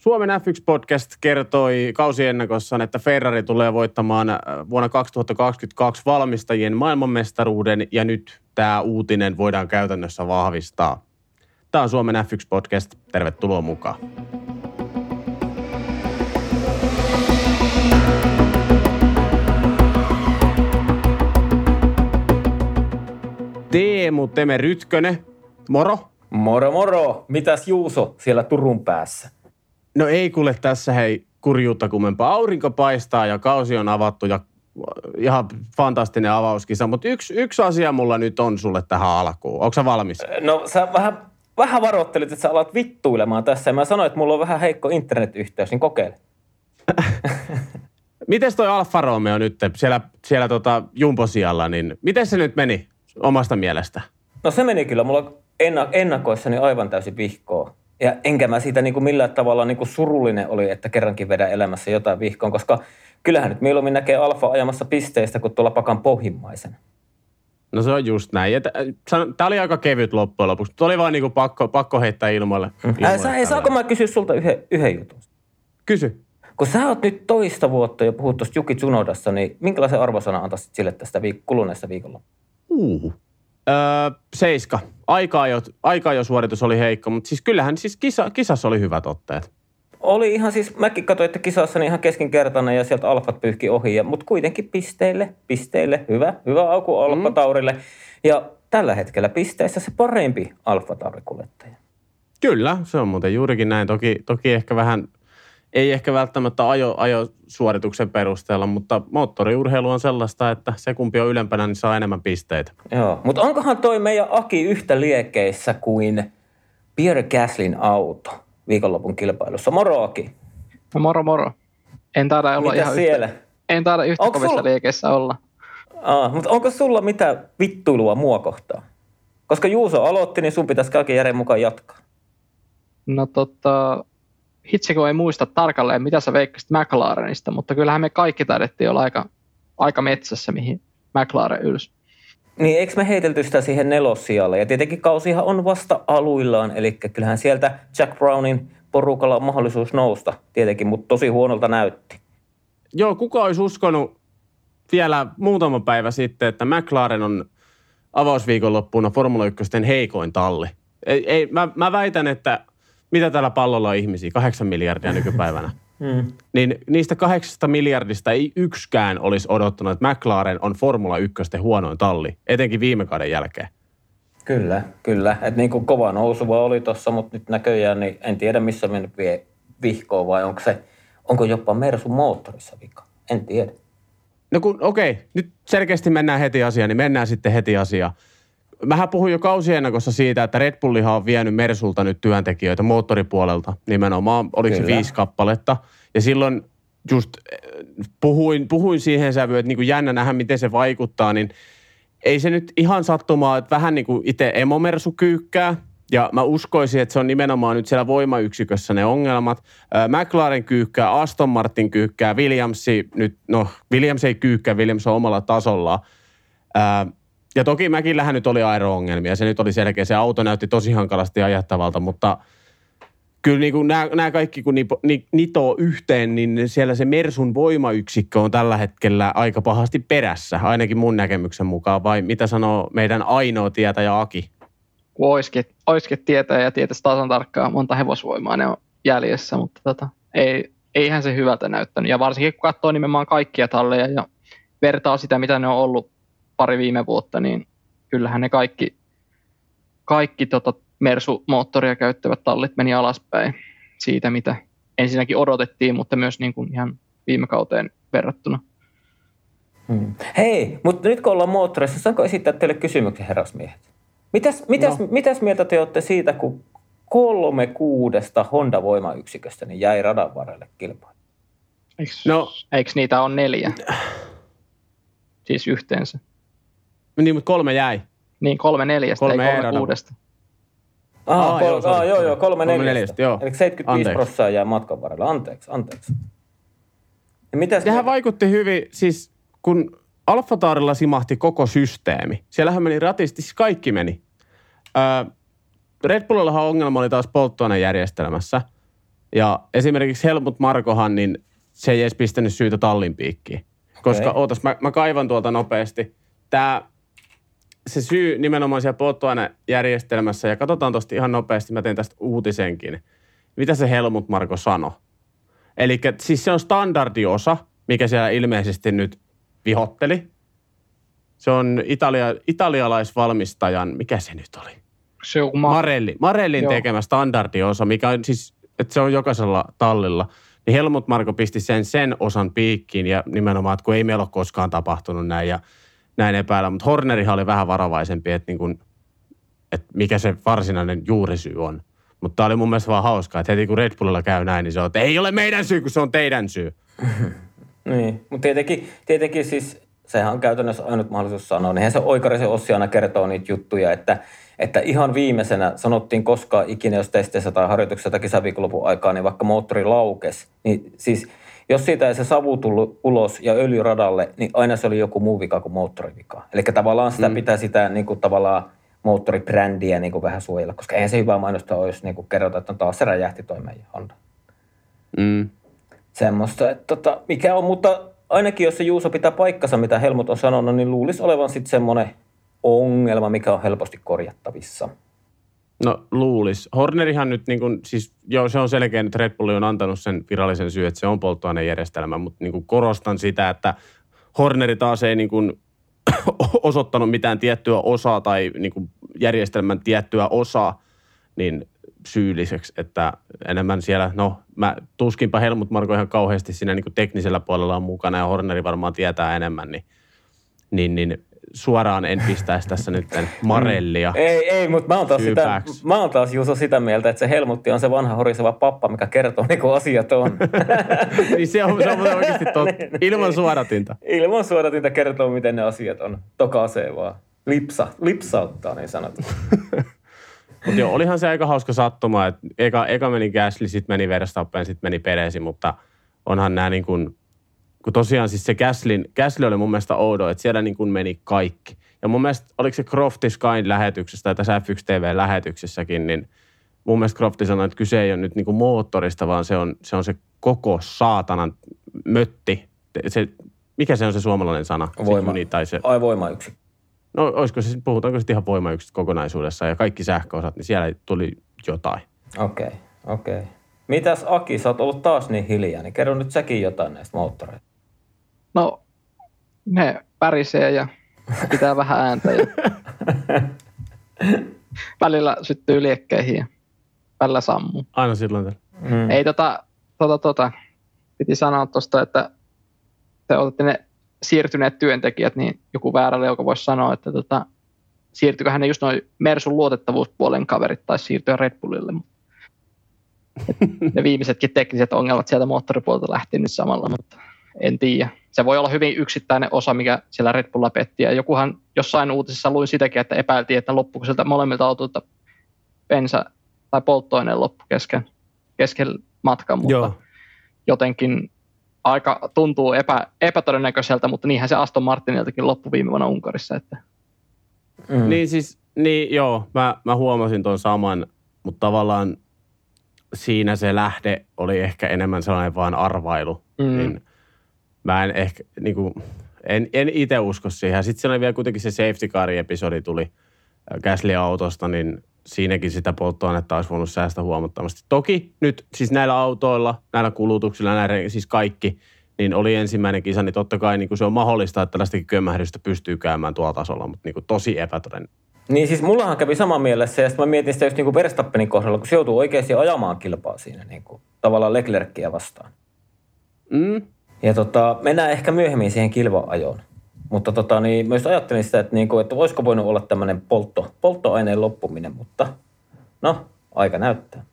Suomen F1-podcast kertoi kausiennakossa, että Ferrari tulee voittamaan äh, vuonna 2022 valmistajien maailmanmestaruuden ja nyt tämä uutinen voidaan käytännössä vahvistaa. Tämä on Suomen F1-podcast. Tervetuloa mukaan. Teemu Teme Rytkönen, moro. Moro moro! Mitäs Juuso siellä Turun päässä? No ei kuule tässä hei kurjuutta kummempaa. Aurinko paistaa ja kausi on avattu ja ihan fantastinen avauskisa. Mutta yksi, yksi asia mulla nyt on sulle tähän alkuun. Onko sä valmis? No sä vähän, vähän varoittelit, että sä alat vittuilemaan tässä. Ja mä sanoin, että mulla on vähän heikko internetyhteys, niin kokeile. Miten toi Alfa Romeo nyt siellä, siellä tota Jumposijalla, niin miten se nyt meni omasta mielestä? No se meni kyllä. Mulla ennakoissani aivan täysin vihkoa. Ja enkä mä siitä niin kuin millään tavalla niin kuin surullinen oli, että kerrankin vedän elämässä jotain vihkoon, koska kyllähän nyt mieluummin näkee alfa ajamassa pisteistä kuin tuolla pakan pohjimmaisen. No se on just näin. Tämä oli aika kevyt loppujen lopuksi. Tuo oli vaan niin pakko, pakko heittää ilmoille. ilmoille Ää, sä, ei, saako mä kysyä sulta yhden, yhden jutun? Kysy. Kun sä oot nyt toista vuotta jo puhut tuosta Juki Tsunodasta, niin minkälaisen arvosana antaisit sille tästä viik- kuluneesta viikolla? Uh. Öö, seiska. Aika jo, suoritus oli heikko, mutta siis kyllähän siis kisa, kisassa oli hyvät otteet. Oli ihan siis, mäkin katsoin, että kisassa niin ihan keskinkertainen ja sieltä alfat pyyhki ohi, ja, mutta kuitenkin pisteille, pisteille, hyvä, hyvä alku Alfa mm. Ja tällä hetkellä pisteissä se parempi Alfa Tauri-kuljettaja. Kyllä, se on muuten juurikin näin. Toki, toki ehkä vähän ei ehkä välttämättä ajo, ajosuorituksen perusteella, mutta moottoriurheilu on sellaista, että se kumpi on ylempänä, niin saa enemmän pisteitä. Joo, mutta onkohan toi meidän Aki yhtä liekeissä kuin Pierre Gaslin auto viikonlopun kilpailussa? Moro Aki. No moro moro. En taida olla Mitä ihan siellä? Yhtä, en taida yhtä onko kovissa sulla... liekeissä olla. Aa, mutta onko sulla mitä vittuilua mua kohtaan? Koska Juuso aloitti, niin sun pitäisi kaiken järjen mukaan jatkaa. No tota, hitsi kun ei muista tarkalleen, mitä sä veikkasit McLarenista, mutta kyllähän me kaikki taidettiin olla aika, aika metsässä, mihin McLaren ylsi. Niin, eikö me heitelty sitä siihen nelossijalle? Ja tietenkin kausihan on vasta aluillaan, eli kyllähän sieltä Jack Brownin porukalla on mahdollisuus nousta tietenkin, mutta tosi huonolta näytti. Joo, kuka olisi uskonut vielä muutama päivä sitten, että McLaren on avausviikonloppuna Formula 1 heikoin talli. Ei, ei, mä, mä väitän, että mitä tällä pallolla on ihmisiä? Kahdeksan miljardia nykypäivänä. Mm. Niin niistä kahdeksasta miljardista ei yksikään olisi odottanut, että McLaren on Formula 1 huonoin talli, etenkin viime kauden jälkeen. Kyllä, kyllä. Et niin kuin kova nousu vaan oli tuossa, mutta nyt näköjään niin en tiedä missä on mennyt vie vihkoon vai onko se, onko jopa Mersu moottorissa vika. En tiedä. No kun, okei, nyt selkeästi mennään heti asiaan, niin mennään sitten heti asiaan. Mähän puhuin jo kausiennakossa siitä, että Red Bullihan on vienyt Mersulta nyt työntekijöitä moottoripuolelta nimenomaan. Oliko Kyllä. se viisi kappaletta? Ja silloin just eh, puhuin, puhuin siihen sävyyn, että niin kuin jännä nähdä, miten se vaikuttaa, niin ei se nyt ihan sattumaa, että vähän niin kuin itse emomersu kyykkää. Ja mä uskoisin, että se on nimenomaan nyt siellä voimayksikössä ne ongelmat. McLaren kyykkää, Aston Martin kyykkää, Williamsi nyt, no Williams ei kyykkää, Williams on omalla tasolla. Ja toki Mäkillähän nyt oli aero-ongelmia. Se nyt oli selkeä. Se auto näytti tosi hankalasti ajattavalta, mutta kyllä niin kuin nämä, nämä kaikki kun nipo, ni, nitoo yhteen, niin siellä se Mersun voimayksikkö on tällä hetkellä aika pahasti perässä, ainakin mun näkemyksen mukaan. Vai mitä sanoo meidän ainoa tietäjä Aki? Olisikin, olisikin tietää ja tietäisi tasan tarkkaan monta hevosvoimaa ne on jäljessä, mutta tota, ei, eihän se hyvältä näyttänyt. Ja varsinkin kun katsoo nimenomaan kaikkia talleja ja vertaa sitä, mitä ne on ollut pari viime vuotta, niin kyllähän ne kaikki, kaikki tota Mersu-moottoria käyttävät tallit meni alaspäin siitä, mitä ensinnäkin odotettiin, mutta myös niin kuin ihan viime kauteen verrattuna. Hmm. Hei, mutta nyt kun ollaan moottorissa, saanko esittää teille kysymyksen, herrasmiehet? Mitäs, mitäs, no. mitäs mieltä te olette siitä, kun kolme kuudesta Honda-voimayksiköstä niin jäi radan varrelle kilpailu? Eikö, no. eikö niitä ole neljä? Siis yhteensä. Niin, mutta kolme jäi. Niin, kolme neljästä, kolme ei kolme kuudesta. Ah, ah, joo, ah, joo, joo, kolme, kolme neljästä. joo. Eli 75 prosenttia jää matkan varrella. Anteeksi, anteeksi. Ja mitäs Sehän me... vaikutti hyvin, siis kun Alfa Taurilla simahti koko systeemi. Siellähän meni ratisti, siis kaikki meni. Öö, Red Bullillahan ongelma oli taas polttoainejärjestelmässä. Ja esimerkiksi Helmut Markohan, niin se ei edes pistänyt syytä tallin piikkiin. Koska, Okei. ootas, mä, mä kaivan tuolta nopeasti. Tää, se syy nimenomaan siellä polttoainejärjestelmässä, ja katsotaan tosta ihan nopeasti, mä teen tästä uutisenkin. Mitä se Helmut Marko sanoi? Eli siis se on standardiosa, mikä siellä ilmeisesti nyt vihotteli. Se on Italia, italialaisvalmistajan, mikä se nyt oli? Se on ma- Marelli, Marellin Joo. tekemä standardiosa, mikä on siis, että se on jokaisella tallilla. Niin Helmut Marko pisti sen sen osan piikkiin ja nimenomaan, että kun ei meillä ole koskaan tapahtunut näin ja näin epäillä. Mutta Hornerihan oli vähän varovaisempi, että, niin kuin, että mikä se varsinainen juurisyy on. Mutta tämä oli mun mielestä vaan hauskaa, että heti kun Red Bullilla käy näin, niin se on, että ei ole meidän syy, kun se on teidän syy. Niin, mutta tietenkin, tietenkin siis sehän on käytännössä ainut mahdollisuus sanoa. Niinhän se oikarisen Ossi aina kertoo niitä juttuja, että, että ihan viimeisenä sanottiin koskaan ikinä, jos testeissä tai harjoituksessa tai kisaviikonlopun aikaa, niin vaikka moottori laukes, niin siis jos siitä ei se savu tullut ulos ja öljy radalle, niin aina se oli joku muu vika kuin moottorivika. Eli tavallaan sitä mm. pitää sitä niin kuin tavallaan moottoribrändiä niin kuin vähän suojella, koska eihän se hyvä mainosta ole, jos niin kuin kerrotaan, että no taas se räjähti toi meidän Honda Mm. semmoista, että tota, mikä on, mutta ainakin jos se Juuso pitää paikkansa, mitä Helmut on sanonut, niin luulisi olevan sitten semmoinen ongelma, mikä on helposti korjattavissa. No luulis. Hornerihan nyt, niin kuin, siis joo, se on selkeä, että Red Bull on antanut sen virallisen syyn, että se on polttoainejärjestelmä, mutta niin kuin korostan sitä, että Horneri taas ei niin kuin, osoittanut mitään tiettyä osaa tai niin kuin järjestelmän tiettyä osaa niin syylliseksi, että enemmän siellä, no mä tuskinpa Helmut Marko ihan kauheasti siinä niin kuin teknisellä puolella on mukana ja Horneri varmaan tietää enemmän, niin, niin, niin suoraan en pistäisi tässä nyt Marellia. Ei, ei, mutta mä oon taas, sitä, mä oon taas Juuso sitä mieltä, että se Helmutti on se vanha horiseva pappa, mikä kertoo niin kuin asiat on. niin se on, se on oikeasti totta. Ilman suodatinta. Ilman suodatinta kertoo, miten ne asiat on. Tokaisee vaan. Lipsa, lipsauttaa niin sanotusti. Mutta joo, olihan se aika hauska sattuma, että eka, eka meni Gasly, sitten meni Verstappen, sitten meni Peresi, mutta onhan nämä niin kuin, kun tosiaan siis se Gaslin, Gasly oli mun mielestä oudo, että siellä niin kuin meni kaikki. Ja mun mielestä, oliko se Crofty Skyn lähetyksessä tai tässä F1 TV-lähetyksessäkin, niin mun mielestä Crofty sanoi, että kyse ei ole nyt niin kuin moottorista, vaan se on, se on se koko saatanan mötti. Se, mikä se on se suomalainen sana? Se Voima. juni Tai se, Ai voima yksi. no olisiko se, puhutaanko sitten ihan voimayksistä kokonaisuudessa ja kaikki sähköosat, niin siellä tuli jotain. Okei, okay, okei. Okay. Mitäs Aki, sä oot ollut taas niin hiljaa, niin kerro nyt säkin jotain näistä moottoreista. No, ne pärisee ja pitää vähän ääntä ja välillä syttyy liekkeihin ja välillä sammuu. Aina silloin. tällä. Mm. Ei tota, tota, tota, piti sanoa tuosta, että te olette ne siirtyneet työntekijät, niin joku väärälle, joka voisi sanoa, että tota, siirtyiköhän ne just noin Mersun luotettavuuspuolen kaverit tai siirtyä Red Bullille. Ne viimeisetkin tekniset ongelmat sieltä moottoripuolelta lähti nyt samalla, mutta en tiedä. Se voi olla hyvin yksittäinen osa, mikä siellä Red Bullilla petti. Ja jokuhan jossain uutisessa luin sitäkin, että epäiltiin, että loppuiko sieltä molemmilta autoilta bensa tai polttoaineen loppu kesken, kesken matkan, mutta Joo. jotenkin aika tuntuu epä, epätodennäköiseltä, mutta niinhän se Aston Martiniltakin loppui viime vuonna Unkarissa. Että Mm. Niin siis, niin joo, mä, mä huomasin ton saman, mutta tavallaan siinä se lähde oli ehkä enemmän sellainen vaan arvailu. Mm. Niin mä en ehkä, niin kuin, en, en itse usko siihen. Sitten siellä oli vielä kuitenkin se safety car-episodi tuli äh, Gasly-autosta, niin siinäkin sitä polttoainetta olisi voinut säästää huomattavasti. Toki nyt siis näillä autoilla, näillä kulutuksilla, näillä, siis kaikki, niin oli ensimmäinen kisa, niin totta kai niin kuin se on mahdollista, että tällaistakin kömmähdystä pystyy käymään tuolla tasolla, mutta niin kuin tosi epätodennäköistä. Niin siis mullahan kävi sama mielessä ja sitten mä mietin sitä just niinku Verstappenin kohdalla, kun se joutuu oikeasti ajamaan kilpaa siinä niinku, tavallaan Leclerckiä vastaan. Mm, Ja tota, mennään ehkä myöhemmin siihen kilva-ajoon. Mutta tota, niin, myös ajattelin sitä, että, niinku, että voisiko voinut olla tämmöinen poltto, polttoaineen loppuminen, mutta no, aika näyttää.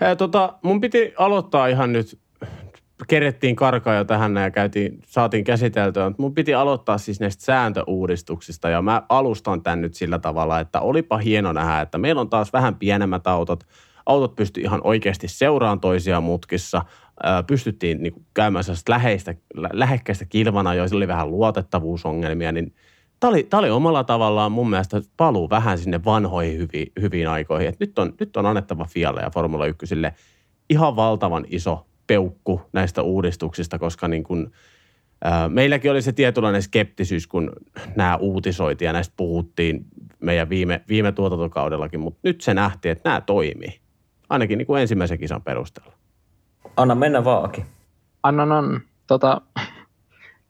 Hei, tota, mun piti aloittaa ihan nyt, kerettiin karkaa jo tähän ja käytiin, saatiin käsiteltyä, mutta mun piti aloittaa siis näistä sääntöuudistuksista ja mä alustan tämän nyt sillä tavalla, että olipa hieno nähdä, että meillä on taas vähän pienemmät autot, autot pystyi ihan oikeasti seuraan toisiaan mutkissa, pystyttiin niin käymään sellaista läheistä, lä- lähekkäistä kilvana, joissa oli vähän luotettavuusongelmia, niin Tämä oli, tää oli omalla tavallaan mun mielestä paluu vähän sinne vanhoihin hyviin, hyviin aikoihin. Et nyt, on, nyt on annettava Fialle ja Formula 1 ihan valtavan iso peukku näistä uudistuksista, koska niin kuin, ää, meilläkin oli se tietynlainen skeptisyys, kun nämä uutisoitiin ja näistä puhuttiin meidän viime, viime tuotantokaudellakin, mutta nyt se nähtiin, että nämä toimii. Ainakin niin kuin ensimmäisen kisan perusteella. Anna mennä vaaki. Annan, annan. Tota,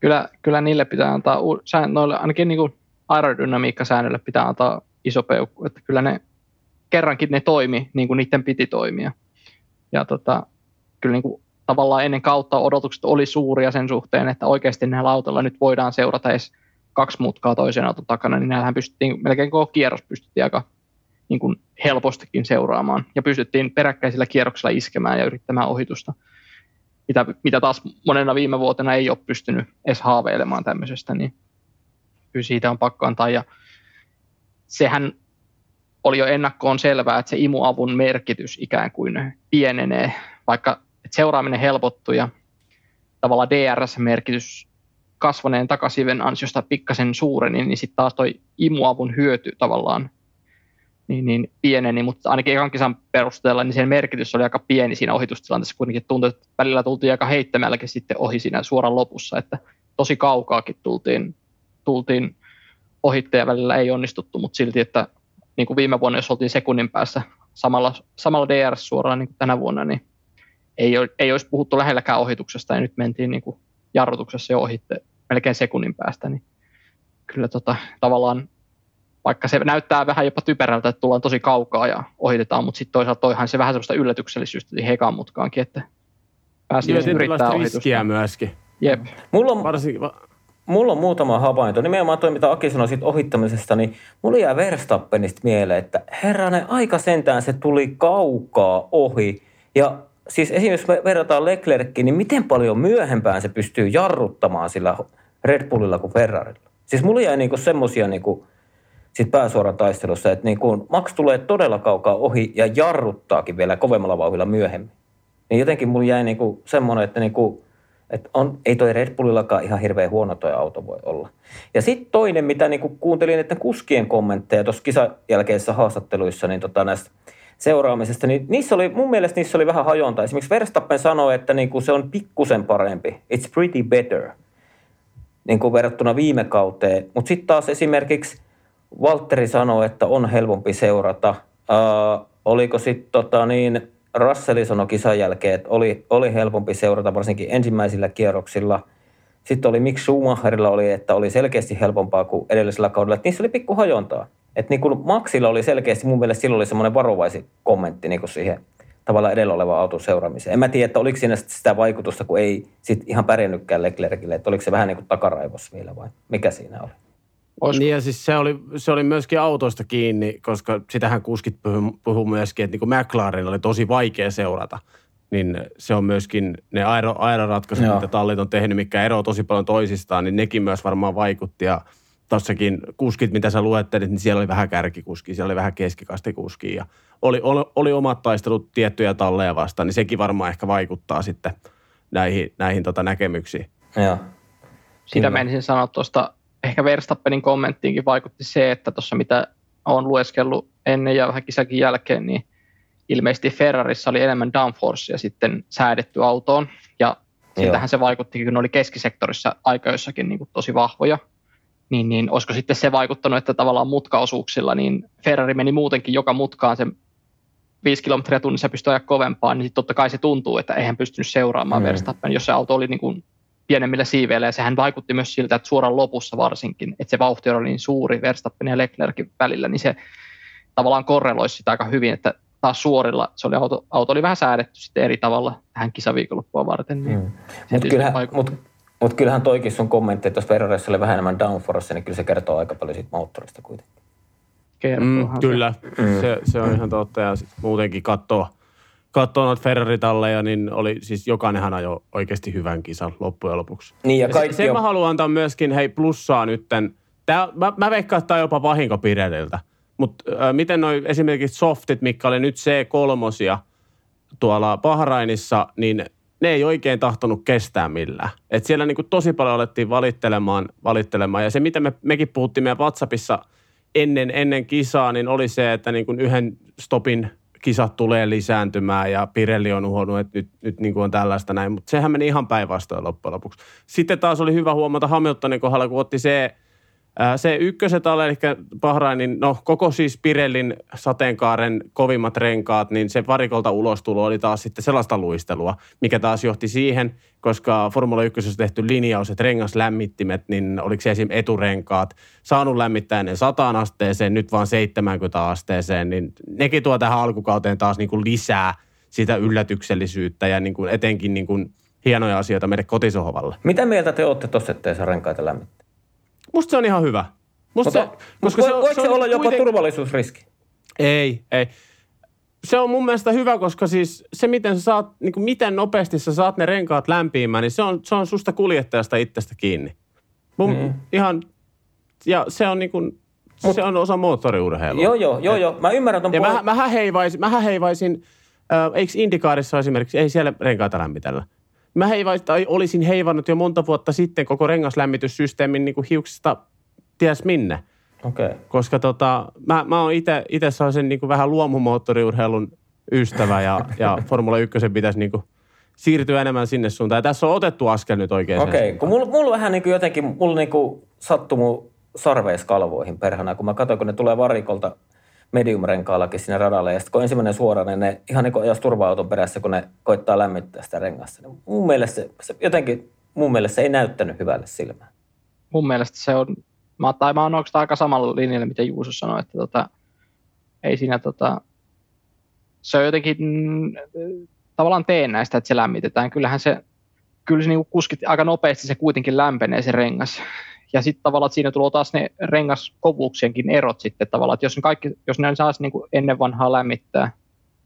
kyllä, kyllä niille pitää antaa, noille, ainakin niin kuin aerodynamiikkasäännölle pitää antaa iso peukku, että kyllä ne kerrankin ne toimi niin kuin niiden piti toimia. Ja tota, kyllä niin kuin tavallaan ennen kautta odotukset oli suuria sen suhteen, että oikeasti näillä autoilla nyt voidaan seurata edes kaksi mutkaa toisen auton takana, niin näillähän pystyttiin, melkein koko kierros pystyttiin aika niin kuin helpostikin seuraamaan. Ja pystyttiin peräkkäisillä kierroksilla iskemään ja yrittämään ohitusta, mitä, mitä taas monena viime vuotena ei ole pystynyt edes haaveilemaan tämmöisestä, niin kyllä siitä on pakko antaa. Ja sehän oli jo ennakkoon selvää, että se imuavun merkitys ikään kuin pienenee, vaikka seuraaminen helpottui ja tavallaan DRS-merkitys kasvaneen takasiven ansiosta pikkasen suureni, niin sitten taas toi imuavun hyöty tavallaan niin, niin pieneni, mutta ainakin ekan kisan perusteella niin sen merkitys oli aika pieni siinä ohitustilanteessa. Kuitenkin tuntui, että välillä tultiin aika heittämälläkin sitten ohi siinä suoran lopussa, että tosi kaukaakin tultiin, tultiin ohittaja välillä ei onnistuttu, mutta silti, että niin kuin viime vuonna, jos oltiin sekunnin päässä samalla, samalla DRS suoraan niin kuin tänä vuonna, niin ei, ei olisi puhuttu lähelläkään ohituksesta ja nyt mentiin niin kuin jarrutuksessa jo ohitte melkein sekunnin päästä, niin kyllä tota, tavallaan vaikka se näyttää vähän jopa typerältä, että tullaan tosi kaukaa ja ohitetaan, mutta sitten toisaalta toihan se vähän sellaista yllätyksellisyyttä niin hekan mutkaankin, että pääsi yrittää ohitusta. myöskin. Jep. Mulla on, Varsinkin, mulla on muutama havainto. Nimenomaan toi, mitä Aki sanoi siitä ohittamisesta, niin mulla jää Verstappenista mieleen, että herranen aika sentään se tuli kaukaa ohi. Ja siis esimerkiksi me verrataan Leclerckiin, niin miten paljon myöhempään se pystyy jarruttamaan sillä Red Bullilla kuin Ferrarilla. Siis mulla jäi niinku semmosia niinku, sit pääsuoran taistelussa, että niinku Max tulee todella kaukaa ohi ja jarruttaakin vielä kovemmalla vauhdilla myöhemmin. Niin jotenkin mulla jäi niinku semmoinen, että niinku, et on, ei toi Red Bullillakaan ihan hirveän huono toi auto voi olla. Ja sitten toinen, mitä niinku kuuntelin että kuskien kommentteja tuossa kisan jälkeisissä haastatteluissa, niin tota näistä seuraamisesta, niin niissä oli, mun mielestä niissä oli vähän hajonta. Esimerkiksi Verstappen sanoi, että niinku se on pikkusen parempi. It's pretty better niin kuin verrattuna viime kauteen. Mutta sitten taas esimerkiksi Valtteri sanoi, että on helpompi seurata. Uh, oliko sitten tota niin, Russell sanoi kisan jälkeen, että oli, oli helpompi seurata varsinkin ensimmäisillä kierroksilla. Sitten oli Mick Schumacherilla oli, että oli selkeästi helpompaa kuin edellisellä kaudella. Että niissä oli pikku hajontaa. Että niin kuin Maxilla oli selkeästi, mun mielestä silloin oli semmoinen varovaisin kommentti niin kuin siihen tavallaan edellä oleva auton seuraamiseen. En mä tiedä, että oliko siinä sitä vaikutusta, kun ei sit ihan pärjännytkään Leclercille, että oliko se vähän niin kuin takaraivossa vielä vai mikä siinä oli? Olisiko? Niin ja siis se oli, se oli myöskin autoista kiinni, koska sitähän kuskit puhuu myöskin, että niin kuin McLaren oli tosi vaikea seurata. Niin se on myöskin ne aero, aeroratkaisut, Joo. mitä tallit on tehnyt, mikä eroaa tosi paljon toisistaan, niin nekin myös varmaan vaikutti. Ja tossakin kuskit, mitä sä luettelit, niin siellä oli vähän kärkikuski, siellä oli vähän keskikastikuski ja oli, oli, oli omat taistelut tiettyjä talleja vastaan, niin sekin varmaan ehkä vaikuttaa sitten näihin, näihin tota näkemyksiin. Joo. Sitä menisin sanoa tuosta, ehkä Verstappenin kommenttiinkin vaikutti se, että tuossa mitä on lueskellut ennen ja vähän kisakin jälkeen, niin ilmeisesti Ferrarissa oli enemmän downforcea sitten säädetty autoon, ja siltähän se vaikutti, kun ne oli keskisektorissa aikaissakin niin tosi vahvoja, niin, niin olisiko sitten se vaikuttanut, että tavallaan mutkaosuuksilla, niin Ferrari meni muutenkin joka mutkaan sen 5 kilometriä tunnissa pystyi ajaa kovempaa, niin totta kai se tuntuu, että eihän pystynyt seuraamaan mm. Verstappen, jos se auto oli niin kuin pienemmillä siiveillä, ja sehän vaikutti myös siltä, että suoran lopussa varsinkin, että se vauhti oli niin suuri Verstappen ja Leclerkin välillä, niin se tavallaan korreloisi sitä aika hyvin, että taas suorilla se oli auto, auto oli vähän säädetty sitten eri tavalla tähän kisaviikonloppua varten. Niin mm. Mutta kyllähän, mut, mut kyllähän toikin sun kommentti, että jos Ferrarissa oli vähän enemmän downforce, niin kyllä se kertoo aika paljon siitä moottorista kuitenkin. Mm, kyllä, mm. Se, se on ihan totta. Ja muutenkin katsoa, katsoa noita Ferrari-talleja, niin oli siis jokainenhan ajo oikeasti hyvän kisan loppujen lopuksi. Niin ja kaikki ja sen on... mä haluan antaa myöskin, hei plussaa nytten. Tää, mä, mä veikkaan, että tämä on jopa vahinko Piretiltä. Mutta äh, miten noi esimerkiksi softit, mikä oli nyt C3 tuolla Bahrainissa, niin ne ei oikein tahtonut kestää millään. Et siellä niinku tosi paljon alettiin valittelemaan, valittelemaan. Ja se, mitä me, mekin puhuttiin meidän WhatsAppissa – ennen, ennen kisaa, niin oli se, että niin kuin yhden stopin kisat tulee lisääntymään ja Pirelli on uhonnut, että nyt, nyt niin kuin on tällaista näin, mutta sehän meni ihan päinvastoin loppujen lopuksi. Sitten taas oli hyvä huomata Hamiltonin kohdalla, kun otti se se ykköset alle, eli Bahrainin, no koko siis Pirellin sateenkaaren kovimmat renkaat, niin se varikolta ulostulo oli taas sitten sellaista luistelua, mikä taas johti siihen, koska Formula 1 tehty linjaus, että rengaslämmittimet, niin oliko se esim. eturenkaat saanut lämmittää ne 100 asteeseen, nyt vaan 70 asteeseen, niin nekin tuo tähän alkukauteen taas niin kuin lisää sitä yllätyksellisyyttä ja niin kuin etenkin niin kuin hienoja asioita meille kotisohvalle. Mitä mieltä te olette tuossa, saa renkaita lämmittää? Musta se on ihan hyvä. Musta Mutta, se, koska se, voiko se, olla jopa kuiten... turvallisuusriski? Ei, ei. Se on mun mielestä hyvä, koska siis se, miten sä saat, niin kuin miten nopeasti sä saat ne renkaat lämpiimään, niin se on, se on susta kuljettajasta itsestä kiinni. Mun mm. ihan, ja se on niin kuin, Mut, se on osa moottoriurheilua. Joo, joo, joo, joo. Mä ymmärrän ton Ja puol- mä, mä, heivaisin, mä heivaisin äh, eikö Indikaarissa esimerkiksi, ei siellä renkaita lämmitellä. Mä heivaisin, tai olisin heivannut jo monta vuotta sitten koko rengaslämmityssysteemin niin kuin hiuksista ties minne. Okay. Koska tota, mä, mä oon itse sellaisen niin kuin vähän luomumoottoriurheilun ystävä ja, ja Formula 1 pitäisi niin kuin siirtyä enemmän sinne suuntaan. Ja tässä on otettu askel nyt oikein. Okei, okay. kun mulla, mulla vähän niin kuin jotenkin, mulla niin kuin sattui mun sarveiskalvoihin perhana, kun mä katsoin, kun ne tulee varikolta medium-renkaallakin sinne radalle. Ja sitten kun ensimmäinen suora, niin ne ihan niin kuin turva-auton perässä, kun ne koittaa lämmittää sitä rengasta. Niin mun mielestä se, se, jotenkin, mun mielestä se ei näyttänyt hyvälle silmään. Mun mielestä se on, mä, tai mä oon aika samalla linjalla, mitä Juuso sanoi, että tota, ei siinä tota, se on jotenkin mm, tavallaan näistä, että se lämmitetään. Kyllähän se, kyllä se niin kuskit aika nopeasti se kuitenkin lämpenee se rengas ja sitten tavallaan että siinä tulee taas ne rengaskovuuksienkin erot sitten tavallaan, että jos kaikki, jos ne saisi niin ennen vanhaa lämmittää,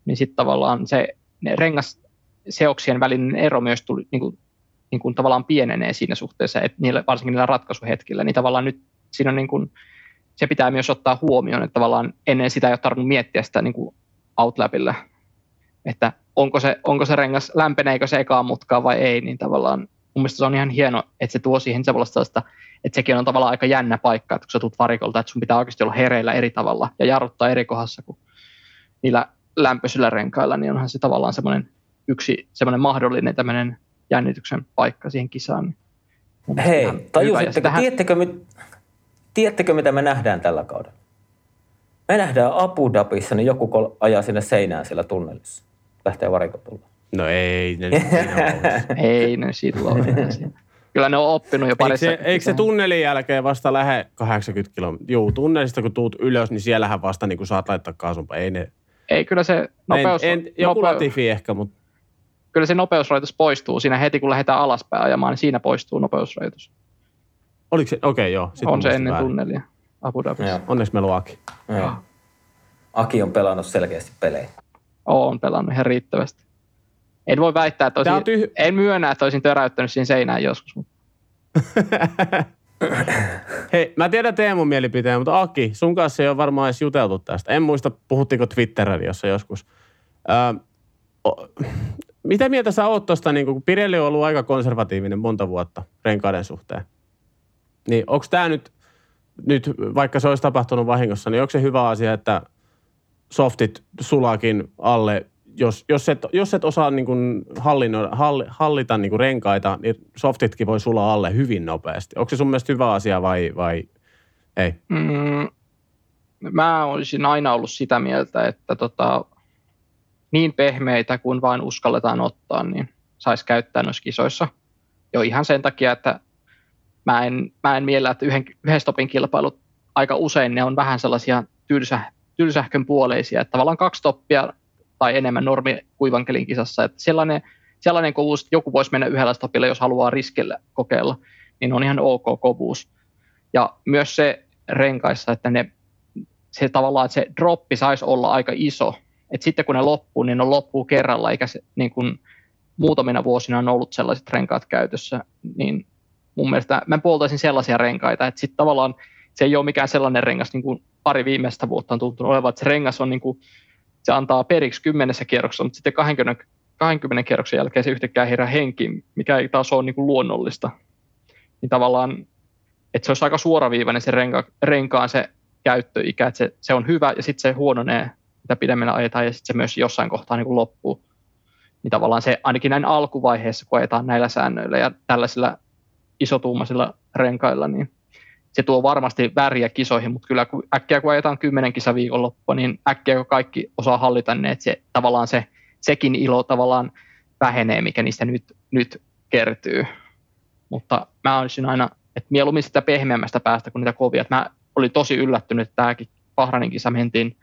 niin sitten tavallaan se ne rengasseoksien välinen ero myös tuli, niin kuin, niin kuin tavallaan pienenee siinä suhteessa, että niillä, varsinkin niillä ratkaisuhetkillä, niin tavallaan nyt siinä on niin kuin, se pitää myös ottaa huomioon, että tavallaan ennen sitä ei ole tarvinnut miettiä sitä niin kuin outlapilla, että onko se, onko se rengas, lämpeneekö se ekaan mutkaan vai ei, niin tavallaan mun mielestä se on ihan hieno, että se tuo siihen sellaista että sekin on tavallaan aika jännä paikka, että kun sä tulet varikolta, että sun pitää oikeasti olla hereillä eri tavalla ja jarruttaa eri kohdassa kuin niillä lämpöisillä renkailla, niin onhan se tavallaan semmoinen yksi semmoinen mahdollinen tämmöinen jännityksen paikka siihen kisaan. Hei, tajusitteko, tähän... tiedättekö, tiedättekö, mitä me nähdään tällä kaudella? Me nähdään Abu Dhabissa, niin joku ajaa sinne seinään siellä tunnelissa. Lähtee varikotulla. No ei ne Ei ne silloin Kyllä ne on oppinut jo parissa. Eikö se, eikö se tunnelin jälkeen vasta lähe 80 kilometriä? Joo, tunnelista kun tuut ylös, niin siellähän vasta niin kun saat laittaa kaasun. Ei ne... Ei, kyllä se nopeus... En, en, joku nopeus, latifi ehkä, mutta... Kyllä se nopeusrajoitus poistuu siinä heti, kun lähdetään alaspäin ajamaan, niin siinä poistuu nopeusrajoitus. Oliko se? Okei, okay, joo. Sitten on se ennen väärin. tunnelia Abu Dhabissa. Onneksi meillä on Aki. Joo. Aki on pelannut selkeästi pelejä. On pelannut ihan riittävästi. En voi väittää, että olisin, tyh... en myönnä, että olisin töräyttänyt siinä seinään joskus. Hei, mä tiedän Teemun mielipiteen, mutta Aki, sun kanssa ei ole varmaan edes juteltu tästä. En muista, puhuttiinko Twitter-radiossa joskus. Öö, o, mitä mieltä sä oot tuosta, niin kun Pirelli on ollut aika konservatiivinen monta vuotta renkaiden suhteen. Niin onko tämä nyt, nyt, vaikka se olisi tapahtunut vahingossa, niin onko se hyvä asia, että softit sulakin alle jos, jos, et, jos et osaa niin kuin hall, hallita niin kuin renkaita, niin softitkin voi sulaa alle hyvin nopeasti. Onko se sun mielestä hyvä asia vai, vai ei? Mm, mä olisin aina ollut sitä mieltä, että tota, niin pehmeitä kuin vain uskalletaan ottaa, niin saisi käyttää noissa kisoissa. Jo ihan sen takia, että mä en, mä en miellä, että yhden, yhden stopin kilpailut aika usein ne on vähän sellaisia tylsä, tylsähkön puoleisia, että tavallaan kaksi stoppia tai enemmän normi kuivankelin kisassa. Että sellainen, sellainen kovuus, että joku voisi mennä yhdellä stopilla, jos haluaa riskillä kokeilla, niin on ihan ok kovuus. Ja myös se renkaissa, että ne, se tavallaan, että se droppi saisi olla aika iso. Että sitten kun ne loppuu, niin ne loppuu kerralla, eikä se niin kuin muutamina vuosina on ollut sellaiset renkaat käytössä, niin mun mielestä mä puoltaisin sellaisia renkaita, että sitten tavallaan se ei ole mikään sellainen rengas, niin kuin pari viimeistä vuotta on tuntunut olevan, että se rengas on niin kuin se antaa periksi kymmenessä kierroksessa, mutta sitten 20, 20 kierroksen jälkeen se yhtäkkiä herää henki, mikä ei taas ole niin kuin luonnollista. Niin tavallaan, että se olisi aika suoraviivainen se renka, renkaan se käyttöikä, että se, se on hyvä ja sitten se huononee mitä pidemmällä ajetaan, ja sitten se myös jossain kohtaa niin kuin loppuu. Niin tavallaan se ainakin näin alkuvaiheessa, kun ajetaan näillä säännöillä ja tällaisilla isotuumaisilla renkailla, niin se tuo varmasti väriä kisoihin, mutta kyllä kun äkkiä kun ajetaan kymmenen kisa viikonloppua, niin äkkiä kun kaikki osaa hallita ne, että se, tavallaan se, sekin ilo tavallaan vähenee, mikä niistä nyt, nyt kertyy. Mutta mä olisin aina, että mieluummin sitä pehmeämmästä päästä kuin niitä kovia. Mä olin tosi yllättynyt, että tämäkin Bahrainin kisa mentiin,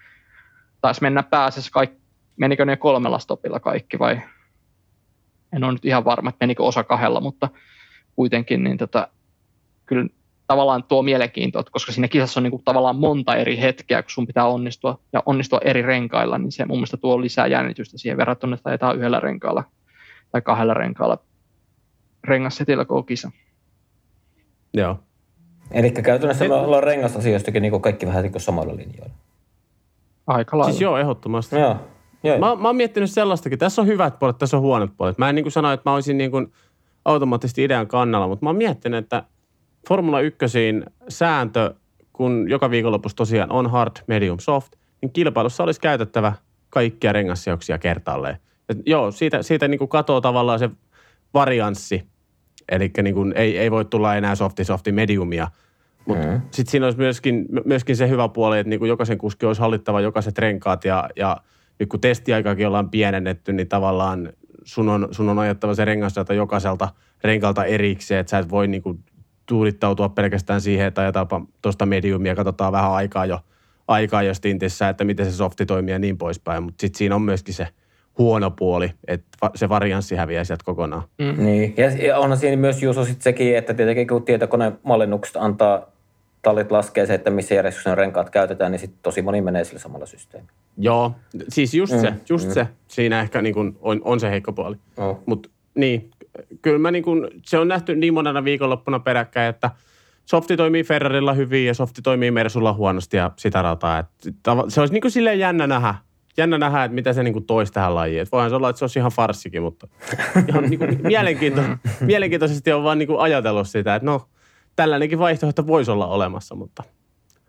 taisi mennä pääsessä kaikki, menikö ne kolmella stopilla kaikki vai en ole nyt ihan varma, että menikö osa kahdella, mutta kuitenkin niin tota, kyllä tavallaan tuo mielenkiintoa, koska siinä kisassa on niin kuin tavallaan monta eri hetkeä, kun sun pitää onnistua ja onnistua eri renkailla, niin se mun mielestä tuo lisää jännitystä siihen verrattuna, että ajetaan yhdellä renkaalla tai kahdella renkaalla rengassetillä koko kisa. Joo. Eli käytännössä me ollaan rengasasioistakin niin kaikki vähän niin samalla linjoilla. Aika lailla. Siis joo, ehdottomasti. Joo. joo. Mä, mä oon miettinyt sellaistakin. Tässä on hyvät puolet, tässä on huonot puolet. Mä en niin kuin sano, että mä olisin niin kuin automaattisesti idean kannalla, mutta mä oon miettinyt, että Formula 1 sääntö, kun joka viikonlopussa tosiaan on hard, medium, soft, niin kilpailussa olisi käytettävä kaikkia rengassioksia kertaalleen. Et joo, siitä, siitä niin kuin katoo tavallaan se varianssi, eli niin kuin ei, ei voi tulla enää softi, softi, mediumia. Mutta mm. sitten siinä olisi myöskin, myöskin se hyvä puoli, että niin kuin jokaisen kuski olisi hallittava jokaiset renkaat ja, ja nyt kun testiaikakin ollaan pienennetty, niin tavallaan sun on, sun on ajattava se rengasdata jokaiselta renkalta erikseen, että sä et voi niin kuin tuudittautua pelkästään siihen, että ajetaanpa tuosta mediumia, katsotaan vähän aikaa jo, aikaa jo stintissä, että miten se softi toimii ja niin poispäin. Mutta sitten siinä on myöskin se huono puoli, että se varianssi häviää sieltä kokonaan. Mm. Niin, ja onhan siinä myös Juuso sitten sekin, että tietenkin kun tietokoneen mallinnukset antaa tallit laskee se, että missä järjestyksen renkaat käytetään, niin sitten tosi moni menee sillä samalla systeemillä. Joo, siis just mm, se, just mm. se. Siinä ehkä niin kuin on, on se heikko puoli. Oh. Mutta niin, kyllä mä niin kuin, se on nähty niin monena viikonloppuna peräkkäin, että softi toimii Ferrarilla hyvin ja softi toimii Mersulla huonosti ja sitä rataa. Että se olisi niin kuin silleen jännä nähdä, jännä nähdä, että mitä se niin kuin toisi tähän lajiin. Että voihan se olla, että se olisi ihan farssikin, mutta ihan niin kuin mielenkiinto, mielenkiintoisesti on vaan niin kuin ajatellut sitä, että no, tällainenkin vaihtoehto voisi olla olemassa, mutta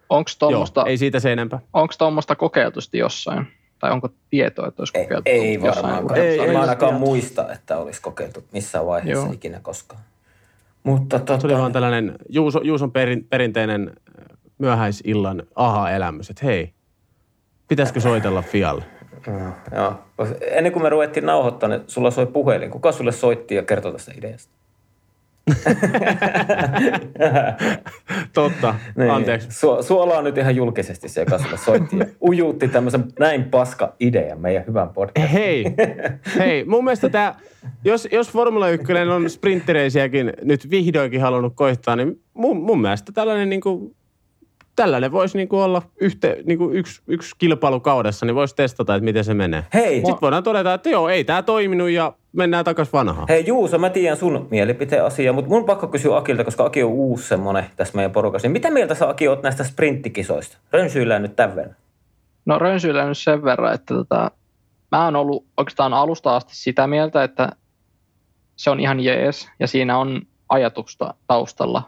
onko Joo, ei siitä se enempää. Onko tuommoista kokeiltusti jossain? Tai onko tietoa, että olisi kokeiltu? Ei, ei varmaan. Ei, ei, ainakaan muista, että olisi kokeiltu missään vaiheessa Joo. ikinä koskaan. Mutta tota... Se oli vaan tällainen Juuso, Juuson perin, perinteinen äh, myöhäisillan aha-elämys, että hei, pitäisikö soitella Fialle? Joo. Ennen kuin me ruvettiin nauhoittamaan, niin sulla soi puhelin. Kuka sulle soitti ja kertoi tästä ideasta? Totta, niin. anteeksi. Su- suolaa nyt ihan julkisesti se, joka sulle soitti ja ujuutti tämmöisen näin paska idea meidän hyvän podcastin. Hei, hei, mun mielestä tämä, jos, jos Formula 1 on sprinttereisiäkin nyt vihdoinkin halunnut koittaa, niin mun, mun mielestä tällainen niin kuin tällainen voisi niinku olla yhte, niinku yksi, yksi kilpailu kaudessa, niin voisi testata, että miten se menee. Hei. Sitten voidaan todeta, että joo, ei tämä toiminut ja mennään takaisin vanhaan. Hei Juuso, mä tiedän sun mielipiteen asia, mutta mun pakko kysyä Akilta, koska Aki on uusi semmonen tässä meidän porukassa. Niin mitä mieltä sä Aki oot näistä sprinttikisoista? Rönsyillään nyt tämän verran. No rönsyillään nyt sen verran, että tota, mä oon ollut oikeastaan alusta asti sitä mieltä, että se on ihan jees ja siinä on ajatusta taustalla.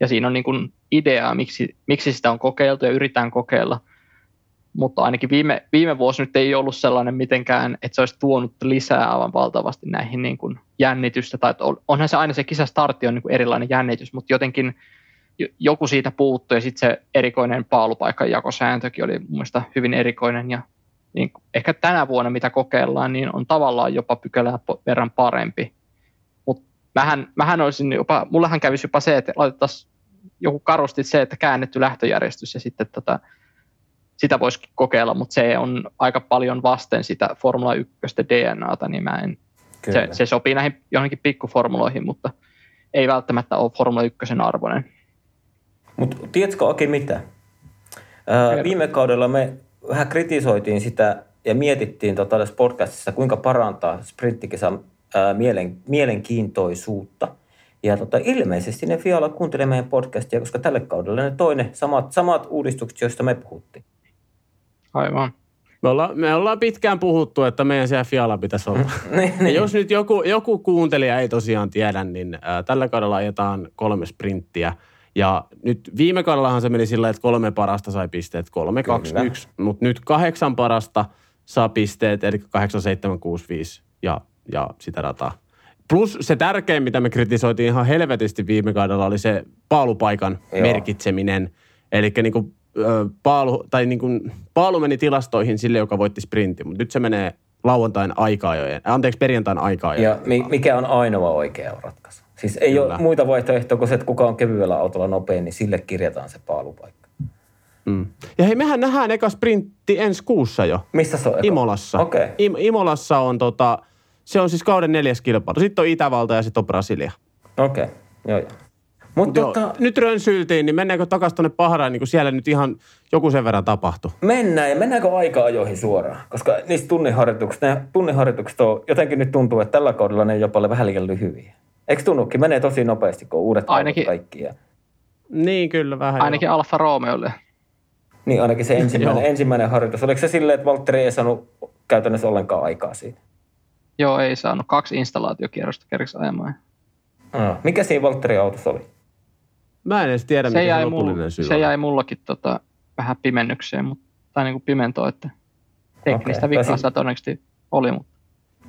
Ja siinä on niin kuin ideaa, miksi, miksi sitä on kokeiltu ja yritetään kokeilla. Mutta ainakin viime, viime vuosi nyt ei ollut sellainen mitenkään, että se olisi tuonut lisää aivan valtavasti näihin niin kuin jännitystä. Tai onhan se aina se kisastartti on niin kuin erilainen jännitys, mutta jotenkin joku siitä puuttui ja sitten se erikoinen paalupaikan jakosääntökin oli mun hyvin erikoinen ja niin ehkä tänä vuonna, mitä kokeillaan, niin on tavallaan jopa pykälää verran parempi. Mutta mähän, mähän olisin jopa, mullahan kävisi jopa se, että laitettaisiin joku karusti se, että käännetty lähtöjärjestys ja sitten tota, sitä voisi kokeilla, mutta se on aika paljon vasten sitä Formula 1 DNAta, niin mä en, se, se, sopii näihin johonkin pikkuformuloihin, mutta ei välttämättä ole Formula 1 arvoinen. Mutta tiedätkö Aki mitä? Ää, viime kaudella me vähän kritisoitiin sitä ja mietittiin tota tässä podcastissa, kuinka parantaa sprinttikisan mielen, mielenkiintoisuutta – ja tota, ilmeisesti ne Fiala kuuntelee meidän podcastia, koska tälle kaudelle ne toinen samat, samat uudistukset, joista me puhuttiin. Aivan. Me ollaan, me ollaan pitkään puhuttu, että meidän siellä Fiala pitäisi olla. Niin, niin. jos nyt joku, joku kuuntelija ei tosiaan tiedä, niin ä, tällä kaudella ajetaan kolme sprinttiä. Ja nyt viime kaudellahan se meni sillä, että kolme parasta sai pisteet, kolme, Kyllä. kaksi, yksi. Mutta nyt kahdeksan parasta saa pisteet, eli kahdeksan, seitsemän, kuusi, viisi ja, ja sitä dataa. Plus se tärkein, mitä me kritisoitiin ihan helvetisti viime kaudella, oli se paalupaikan Joo. merkitseminen. Eli niinku, ö, paalu, tai niinku, paalu meni tilastoihin sille, joka voitti sprintin, mutta nyt se menee lauantain aika-ajojen, äh, anteeksi perjantain aika Ja mi- mikä on ainoa oikea ratkaisu? Siis ei Kyllä. ole muita vaihtoehtoja kuin se, että kuka on kevyellä autolla nopein, niin sille kirjataan se paalupaikka. Mm. Ja hei, mehän nähdään eka sprintti ensi kuussa jo. Missä se on? eka? Imolassa. Okei. Im- Imolassa on tota, se on siis kauden neljäs kilpailu. Sitten on Itävalta ja sitten on Brasilia. Okei, okay. joo joo. Mutta Joo, tota, Nyt rönsyltiin, niin mennäänkö takaisin tuonne Pahraan, niin kun siellä nyt ihan joku sen verran tapahtui. mennään ja mennäänkö aika-ajoihin suoraan? Koska niistä tunniharjoituksista, ne tunniharjoitukset on, jotenkin nyt tuntuu, että tällä kaudella ne jopa vähän liian lyhyitä. Eikö tunnukin? Menee tosi nopeasti, kun uudet Ainakin- kaikki. Ja, Niin, kyllä vähän. Ainakin Alfa Romeolle. niin ainakin se ensimmäinen, ensimmäinen harjoitus. Oliko se silleen, että Valtteri ei saanut käytännössä ollenkaan aikaa siitä? Joo, ei saanut. Kaksi installaatiokierrosta kerkisi ajamaan. Ah. Mikä siinä Valtterin autossa oli? Mä en edes tiedä, Se mikä se jäi, lopullinen mulla, syy se on. jäi mullakin tota, vähän pimennykseen, mutta, tai niin kuin pimentoon, että teknistä Okei. vikaa todennäköisesti oli, mutta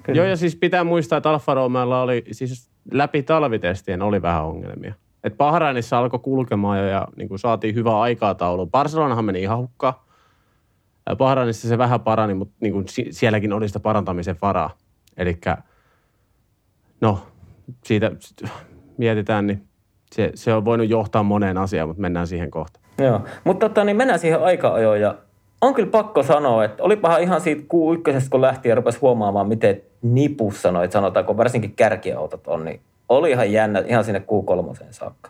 Kyllä. Joo, ja siis pitää muistaa, että Alfa Romeolla oli, siis läpi talvitestien oli vähän ongelmia. Et Bahrainissa alkoi kulkemaan jo ja niin kuin saatiin hyvää aikataulu. Barcelonahan meni ihan hukkaan. Ja Bahrainissa se vähän parani, mutta niin kuin si- sielläkin oli sitä parantamisen varaa. Eli no, siitä mietitään, niin se, se on voinut johtaa moneen asiaan, mutta mennään siihen kohta. Joo, mutta tota, niin mennään siihen aika-ajoon ja on kyllä pakko sanoa, että olipahan ihan siitä Q1, kun lähti ja rupesi huomaamaan, miten nipussa noit sanotaanko, varsinkin kärkiautot on, niin oli ihan jännä ihan sinne Q3 saakka.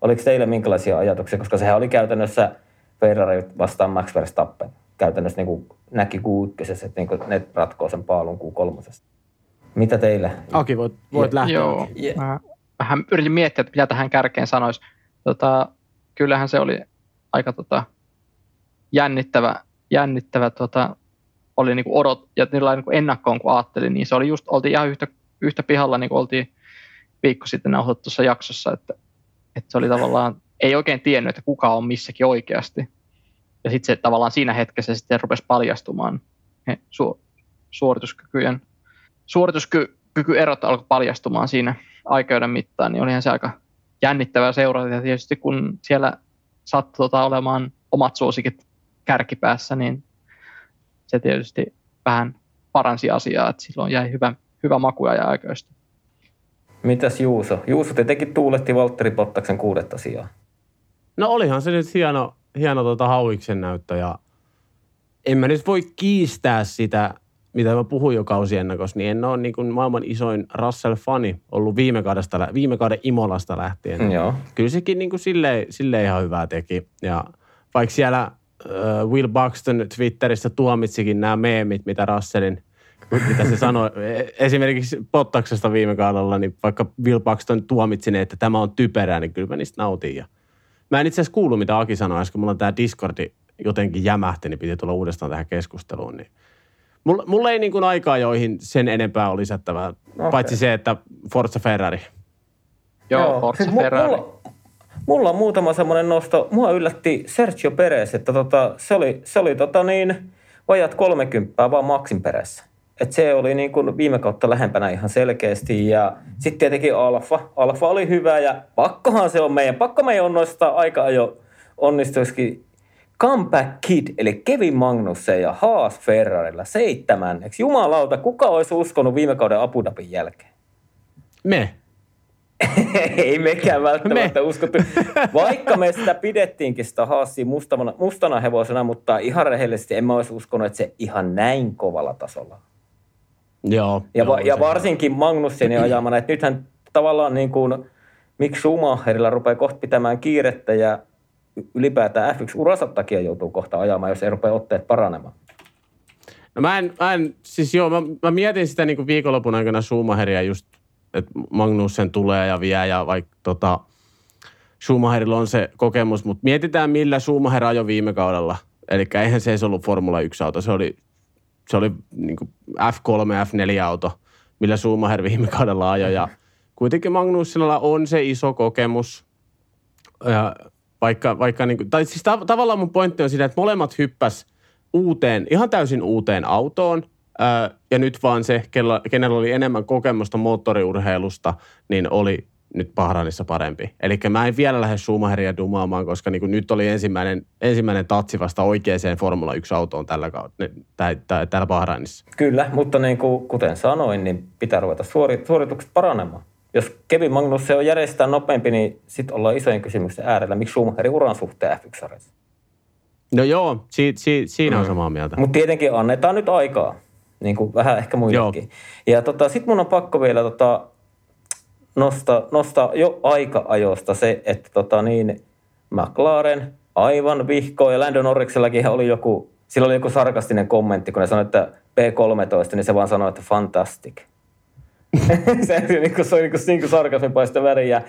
Oliko teillä minkälaisia ajatuksia, koska sehän oli käytännössä Ferrari vastaan Max Verstappen. Käytännössä niin kuin näki Q1, että niin kuin ne ratkoo sen paalun Q3. Mitä teillä? Aki, voit, voit Ja- lähteä. joo. Mä vähän yritin miettiä, että mitä tähän kärkeen sanoisi. Tota, kyllähän se oli aika tota, jännittävä, jännittävä tota, oli niinku odot, ja niillä niinku ennakkoon kun ajattelin, niin se oli just, oltiin ihan yhtä, yhtä pihalla, niin kuin oltiin viikko sitten nauhoitettu tuossa jaksossa, että, että se oli tavallaan, ei oikein tiennyt, että kuka on missäkin oikeasti. Ja sitten se tavallaan siinä hetkessä sitten rupesi paljastumaan ne su, suorituskykyjen, suorituskykyerot alkoi paljastumaan siinä aikeuden mittaan, niin olihan se aika jännittävää seurata. Ja tietysti kun siellä sattui tota olemaan omat suosikit kärkipäässä, niin se tietysti vähän paransi asiaa, että silloin jäi hyvä, hyvä maku ja aikoista. Mitäs Juuso? Juuso tietenkin tuuletti Valtteri Pottaksen kuudetta sijaa. No olihan se nyt hieno, hieno tota hauiksen näyttö ja en mä nyt voi kiistää sitä, mitä mä puhuin jo kausiennakossa, niin en ole niin kuin maailman isoin Russell-fani ollut viime, kaudesta, viime kauden Imolasta lähtien. Mm. Joo. Kyllä sekin niin kuin silleen, silleen ihan hyvää teki. Ja vaikka siellä äh, Will Buxton Twitterissä tuomitsikin nämä meemit, mitä Russellin, mitä se sanoi, e- esimerkiksi Pottaksesta viime kaudella, niin vaikka Will Buxton tuomitsi ne, että tämä on typerää, niin kyllä mä niistä nautin. Ja mä en itse asiassa kuulu, mitä Aki sanoi äsken, mulla on tämä Discordi jotenkin jämähti, niin piti tulla uudestaan tähän keskusteluun. Niin mulla, mulla ei niin kuin aikaa, joihin sen enempää ole lisättävää, okay. paitsi se, että Forza Ferrari. Joo, Forza Siis Ferrari. Mulla, mulla on muutama semmoinen nosto. Mua yllätti Sergio Perez, että tota, se oli, se oli tota niin, vajat 30 vaan Maxin perässä. Et se oli niin kuin viime kautta lähempänä ihan selkeästi. Ja sitten tietenkin Alfa. Alfa oli hyvä ja pakkohan se on meidän. Pakko meidän on nostaa aika ajo onnistuisikin Comeback Kid, eli Kevin Magnussen ja Haas Ferrarilla seitsemänneksi. Jumalauta, kuka olisi uskonut viime kauden Abu Dhabin jälkeen? Me. Ei mekään välttämättä Me. uskottu. Vaikka me sitä pidettiinkin sitä Haasia mustana, mustana hevosena, mutta ihan rehellisesti en mä olisi uskonut, että se ihan näin kovalla tasolla. Joo. Ja, joo, va- ja varsinkin Magnussenin ajamana, että nythän tavallaan niin kuin Mick Schumacherilla rupeaa kohta pitämään kiirettä ja ylipäätään F1-uransa takia joutuu kohta ajamaan, jos ei rupea otteet paranemaan. No mä en, mä en siis joo, mä, mä mietin sitä niin kuin viikonlopun aikana Schumacheria just, että Magnussen tulee ja vie ja vaikka tota, Schumacherilla on se kokemus, mutta mietitään millä Schumacher ajoi viime kaudella. Eli eihän se edes ollut Formula 1-auto, se oli, se oli niin kuin F3, F4-auto, millä Schumacher viime kaudella ajoi ja kuitenkin Magnussenilla on se iso kokemus. ja vaikka, vaikka niin kuin, tai siis tav- tavallaan mun pointti on siinä, että molemmat hyppäs uuteen, ihan täysin uuteen autoon, ää, ja nyt vaan se, kella, kenellä oli enemmän kokemusta moottoriurheilusta, niin oli nyt Bahrainissa parempi. Eli mä en vielä lähde Schumacheria dumaamaan, koska niin nyt oli ensimmäinen, ensimmäinen tatsi vasta oikeaan Formula 1-autoon tällä, kautta, täällä Bahrainissa. Kyllä, mutta niin kuin, kuten sanoin, niin pitää ruveta suori, suoritukset paranemaan. Jos Kevin Magnus on järjestää nopeampi, niin sitten ollaan isojen kysymysten äärellä. Miksi Schumacherin uran suhteen f 1 No joo, si, si, siinä on mm. samaa mieltä. Mutta tietenkin annetaan nyt aikaa, niin kuin vähän ehkä muillekin. Joo. Ja tota, sitten mun on pakko vielä tota, nostaa, nostaa jo aika-ajosta se, että tota niin, McLaren aivan vihko ja Landon Norriksellakin oli joku, sillä oli joku sarkastinen kommentti, kun ne sanoi, että P13, niin se vaan sanoi, että fantastic. se, niin kuin, se oli niin kuin, niin kuin sarkasmin paista väriä.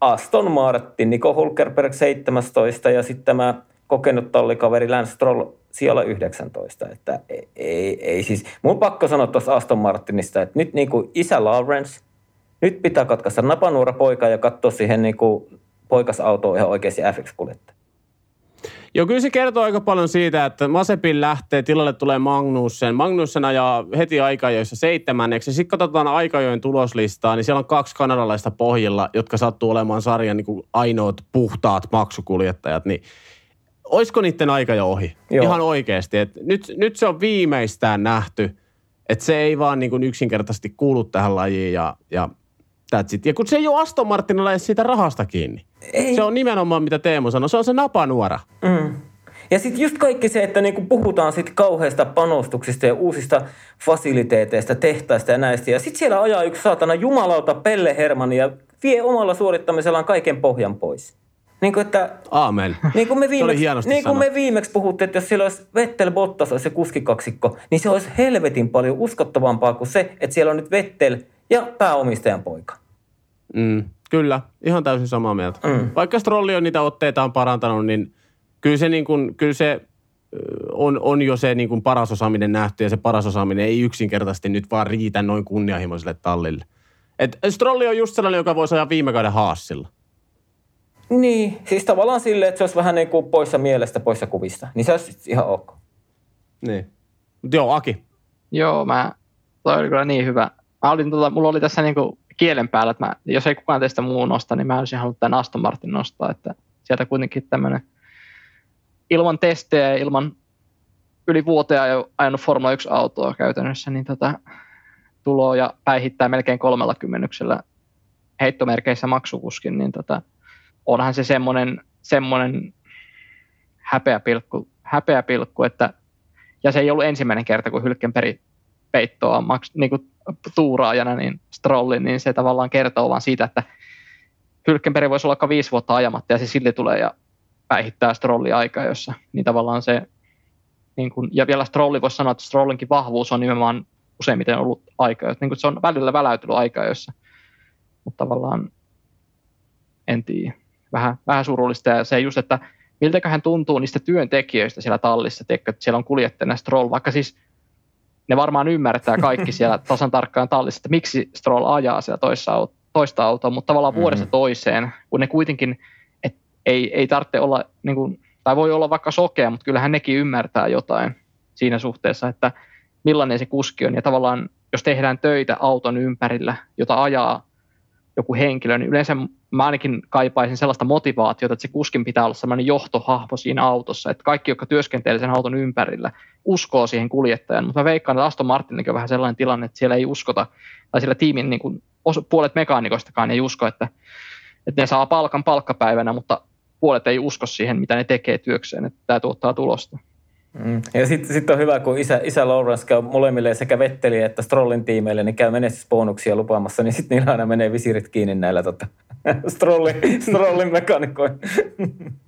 Aston Martin, Nico Hulkerberg 17 ja sitten tämä kokenut tallikaveri Lance Stroll siellä 19. Että ei, ei, ei siis, mun pakko sanoa tuossa Aston Martinista, että nyt niin kuin isä Lawrence – nyt pitää katkaista napanuora poika ja katsoa siihen niin kuin poikasautoon ihan oikeasti FX-kuljettaja. Joo, kyllä se kertoo aika paljon siitä, että Masepin lähtee, tilalle tulee Magnussen. Magnussen ajaa heti aikajoissa seitsemänneksi. Sitten katsotaan aikajojen tuloslistaa, niin siellä on kaksi kanadalaista pohjilla, jotka sattuu olemaan sarjan niin kuin ainoat puhtaat maksukuljettajat. Niin olisiko niiden aika jo ohi? Joo. Ihan oikeasti. Et nyt, nyt se on viimeistään nähty, että se ei vaan niin kuin yksinkertaisesti kuulu tähän lajiin ja, ja That's it. Ja kun se ei ole Aston Martinilla edes siitä rahasta kiinni. Ei. Se on nimenomaan, mitä Teemu sanoi, se on se napanuora. Mm. Ja sitten just kaikki se, että niinku puhutaan sitten kauheista panostuksista ja uusista fasiliteeteista, tehtaista ja näistä. Ja sitten siellä ajaa yksi saatana jumalauta Pelle Hermanni ja vie omalla suorittamisellaan kaiken pohjan pois. Niin kuin, että, Aamen. Niin kuin me viimeksi, niin kuin me viimeksi puhuttiin, että jos siellä olisi Vettel Bottas olisi se kuskikaksikko, niin se olisi helvetin paljon uskottavampaa kuin se, että siellä on nyt Vettel ja pääomistajan poika. Mm, kyllä, ihan täysin samaa mieltä. Mm. Vaikka Strolli on niitä otteitaan parantanut, niin kyllä se, niin kuin, kyllä se on, on jo se niin kuin paras osaaminen nähty ja se paras osaaminen ei yksinkertaisesti nyt vaan riitä noin kunnianhimoiselle tallille. Et Strolli on just sellainen, joka voisi ajaa viime kauden haassilla. Niin, siis tavallaan silleen, että se olisi vähän niin kuin poissa mielestä, poissa kuvista. Niin se olisi ihan ok. Niin. Mutta joo, Aki. Joo, mä, toi oli kyllä niin hyvä. Mä olin, tota, mulla oli tässä niin kuin kielen päällä, että mä, jos ei kukaan teistä muu nosta, niin mä olisin halunnut tämän Aston Martin nostaa, että sieltä kuitenkin tämmöinen ilman testejä ja ilman yli vuoteen ajanut Formula 1-autoa käytännössä, niin tota, tuloa ja päihittää melkein kolmella kymmenyksellä heittomerkeissä maksukuskin, niin tota, onhan se semmoinen, semmoinen häpeäpilkku, häpeäpilkku, että ja se ei ollut ensimmäinen kerta, kun Hylkenperi peittoa maks, niin kuin tuuraajana niin Strollin, niin se tavallaan kertoo vaan siitä, että Hylkenberg voisi olla aika viisi vuotta ajamatta ja se silti tulee ja päihittää Strolli aikaa, jossa niin tavallaan se, niin kuin, ja vielä Strolli voisi sanoa, että Strollinkin vahvuus on nimenomaan useimmiten ollut aika, niin kuin se on välillä väläytellyt aikaa, jossa, mutta tavallaan en tiedä, vähän, vähän surullista ja se just, että miltäköhän tuntuu niistä työntekijöistä siellä tallissa, että siellä on kuljettajana Stroll, vaikka siis ne varmaan ymmärtää kaikki siellä tasan tarkkaan tallissa, että miksi Stroll ajaa siellä toista, toista autoa, mutta tavallaan mm-hmm. vuodesta toiseen, kun ne kuitenkin, et ei, ei tarvitse olla, niin kuin, tai voi olla vaikka sokea, mutta kyllähän nekin ymmärtää jotain siinä suhteessa, että millainen se kuski on. Ja tavallaan, jos tehdään töitä auton ympärillä, jota ajaa joku henkilö, niin yleensä mä ainakin kaipaisin sellaista motivaatiota, että se kuskin pitää olla sellainen johtohahmo siinä autossa, että kaikki, jotka työskentelee sen auton ympärillä, uskoo siihen kuljettajan. Mutta mä veikkaan, että Aston Martinikin on vähän sellainen tilanne, että siellä ei uskota, tai siellä tiimin niin kuin, puolet mekaanikoistakaan ei usko, että, että ne saa palkan palkkapäivänä, mutta puolet ei usko siihen, mitä ne tekee työkseen, että tämä tuottaa tulosta. Mm. Ja sitten sit on hyvä, kun isä, isä Lawrence käy molemmille sekä Vetteli että Strollin tiimeille, niin käy menestysbonuksia lupaamassa, niin sitten niillä aina menee visirit kiinni näillä tota, Strollin, Strollin mekaanikoin.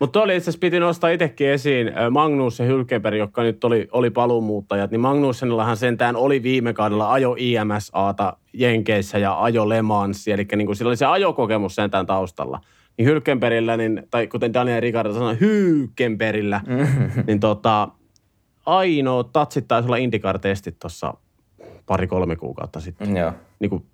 Mutta oli itse asiassa piti nostaa itsekin esiin Magnus ja Hylkeberg, jotka nyt oli, oli paluumuuttajat, niin Magnussenillahan sentään oli viime kaudella ajo IMSAta Jenkeissä ja ajo Le Mans, eli niin kuin sillä oli se ajokokemus sentään taustalla niin Hylkenbergillä, niin, tai kuten Daniel Ricardo sanoi, Hylkenbergillä, mm-hmm. niin tota, ainoa tatsit taisi olla IndyCar-testit tuossa pari-kolme kuukautta sitten. Joo. Niin kuin,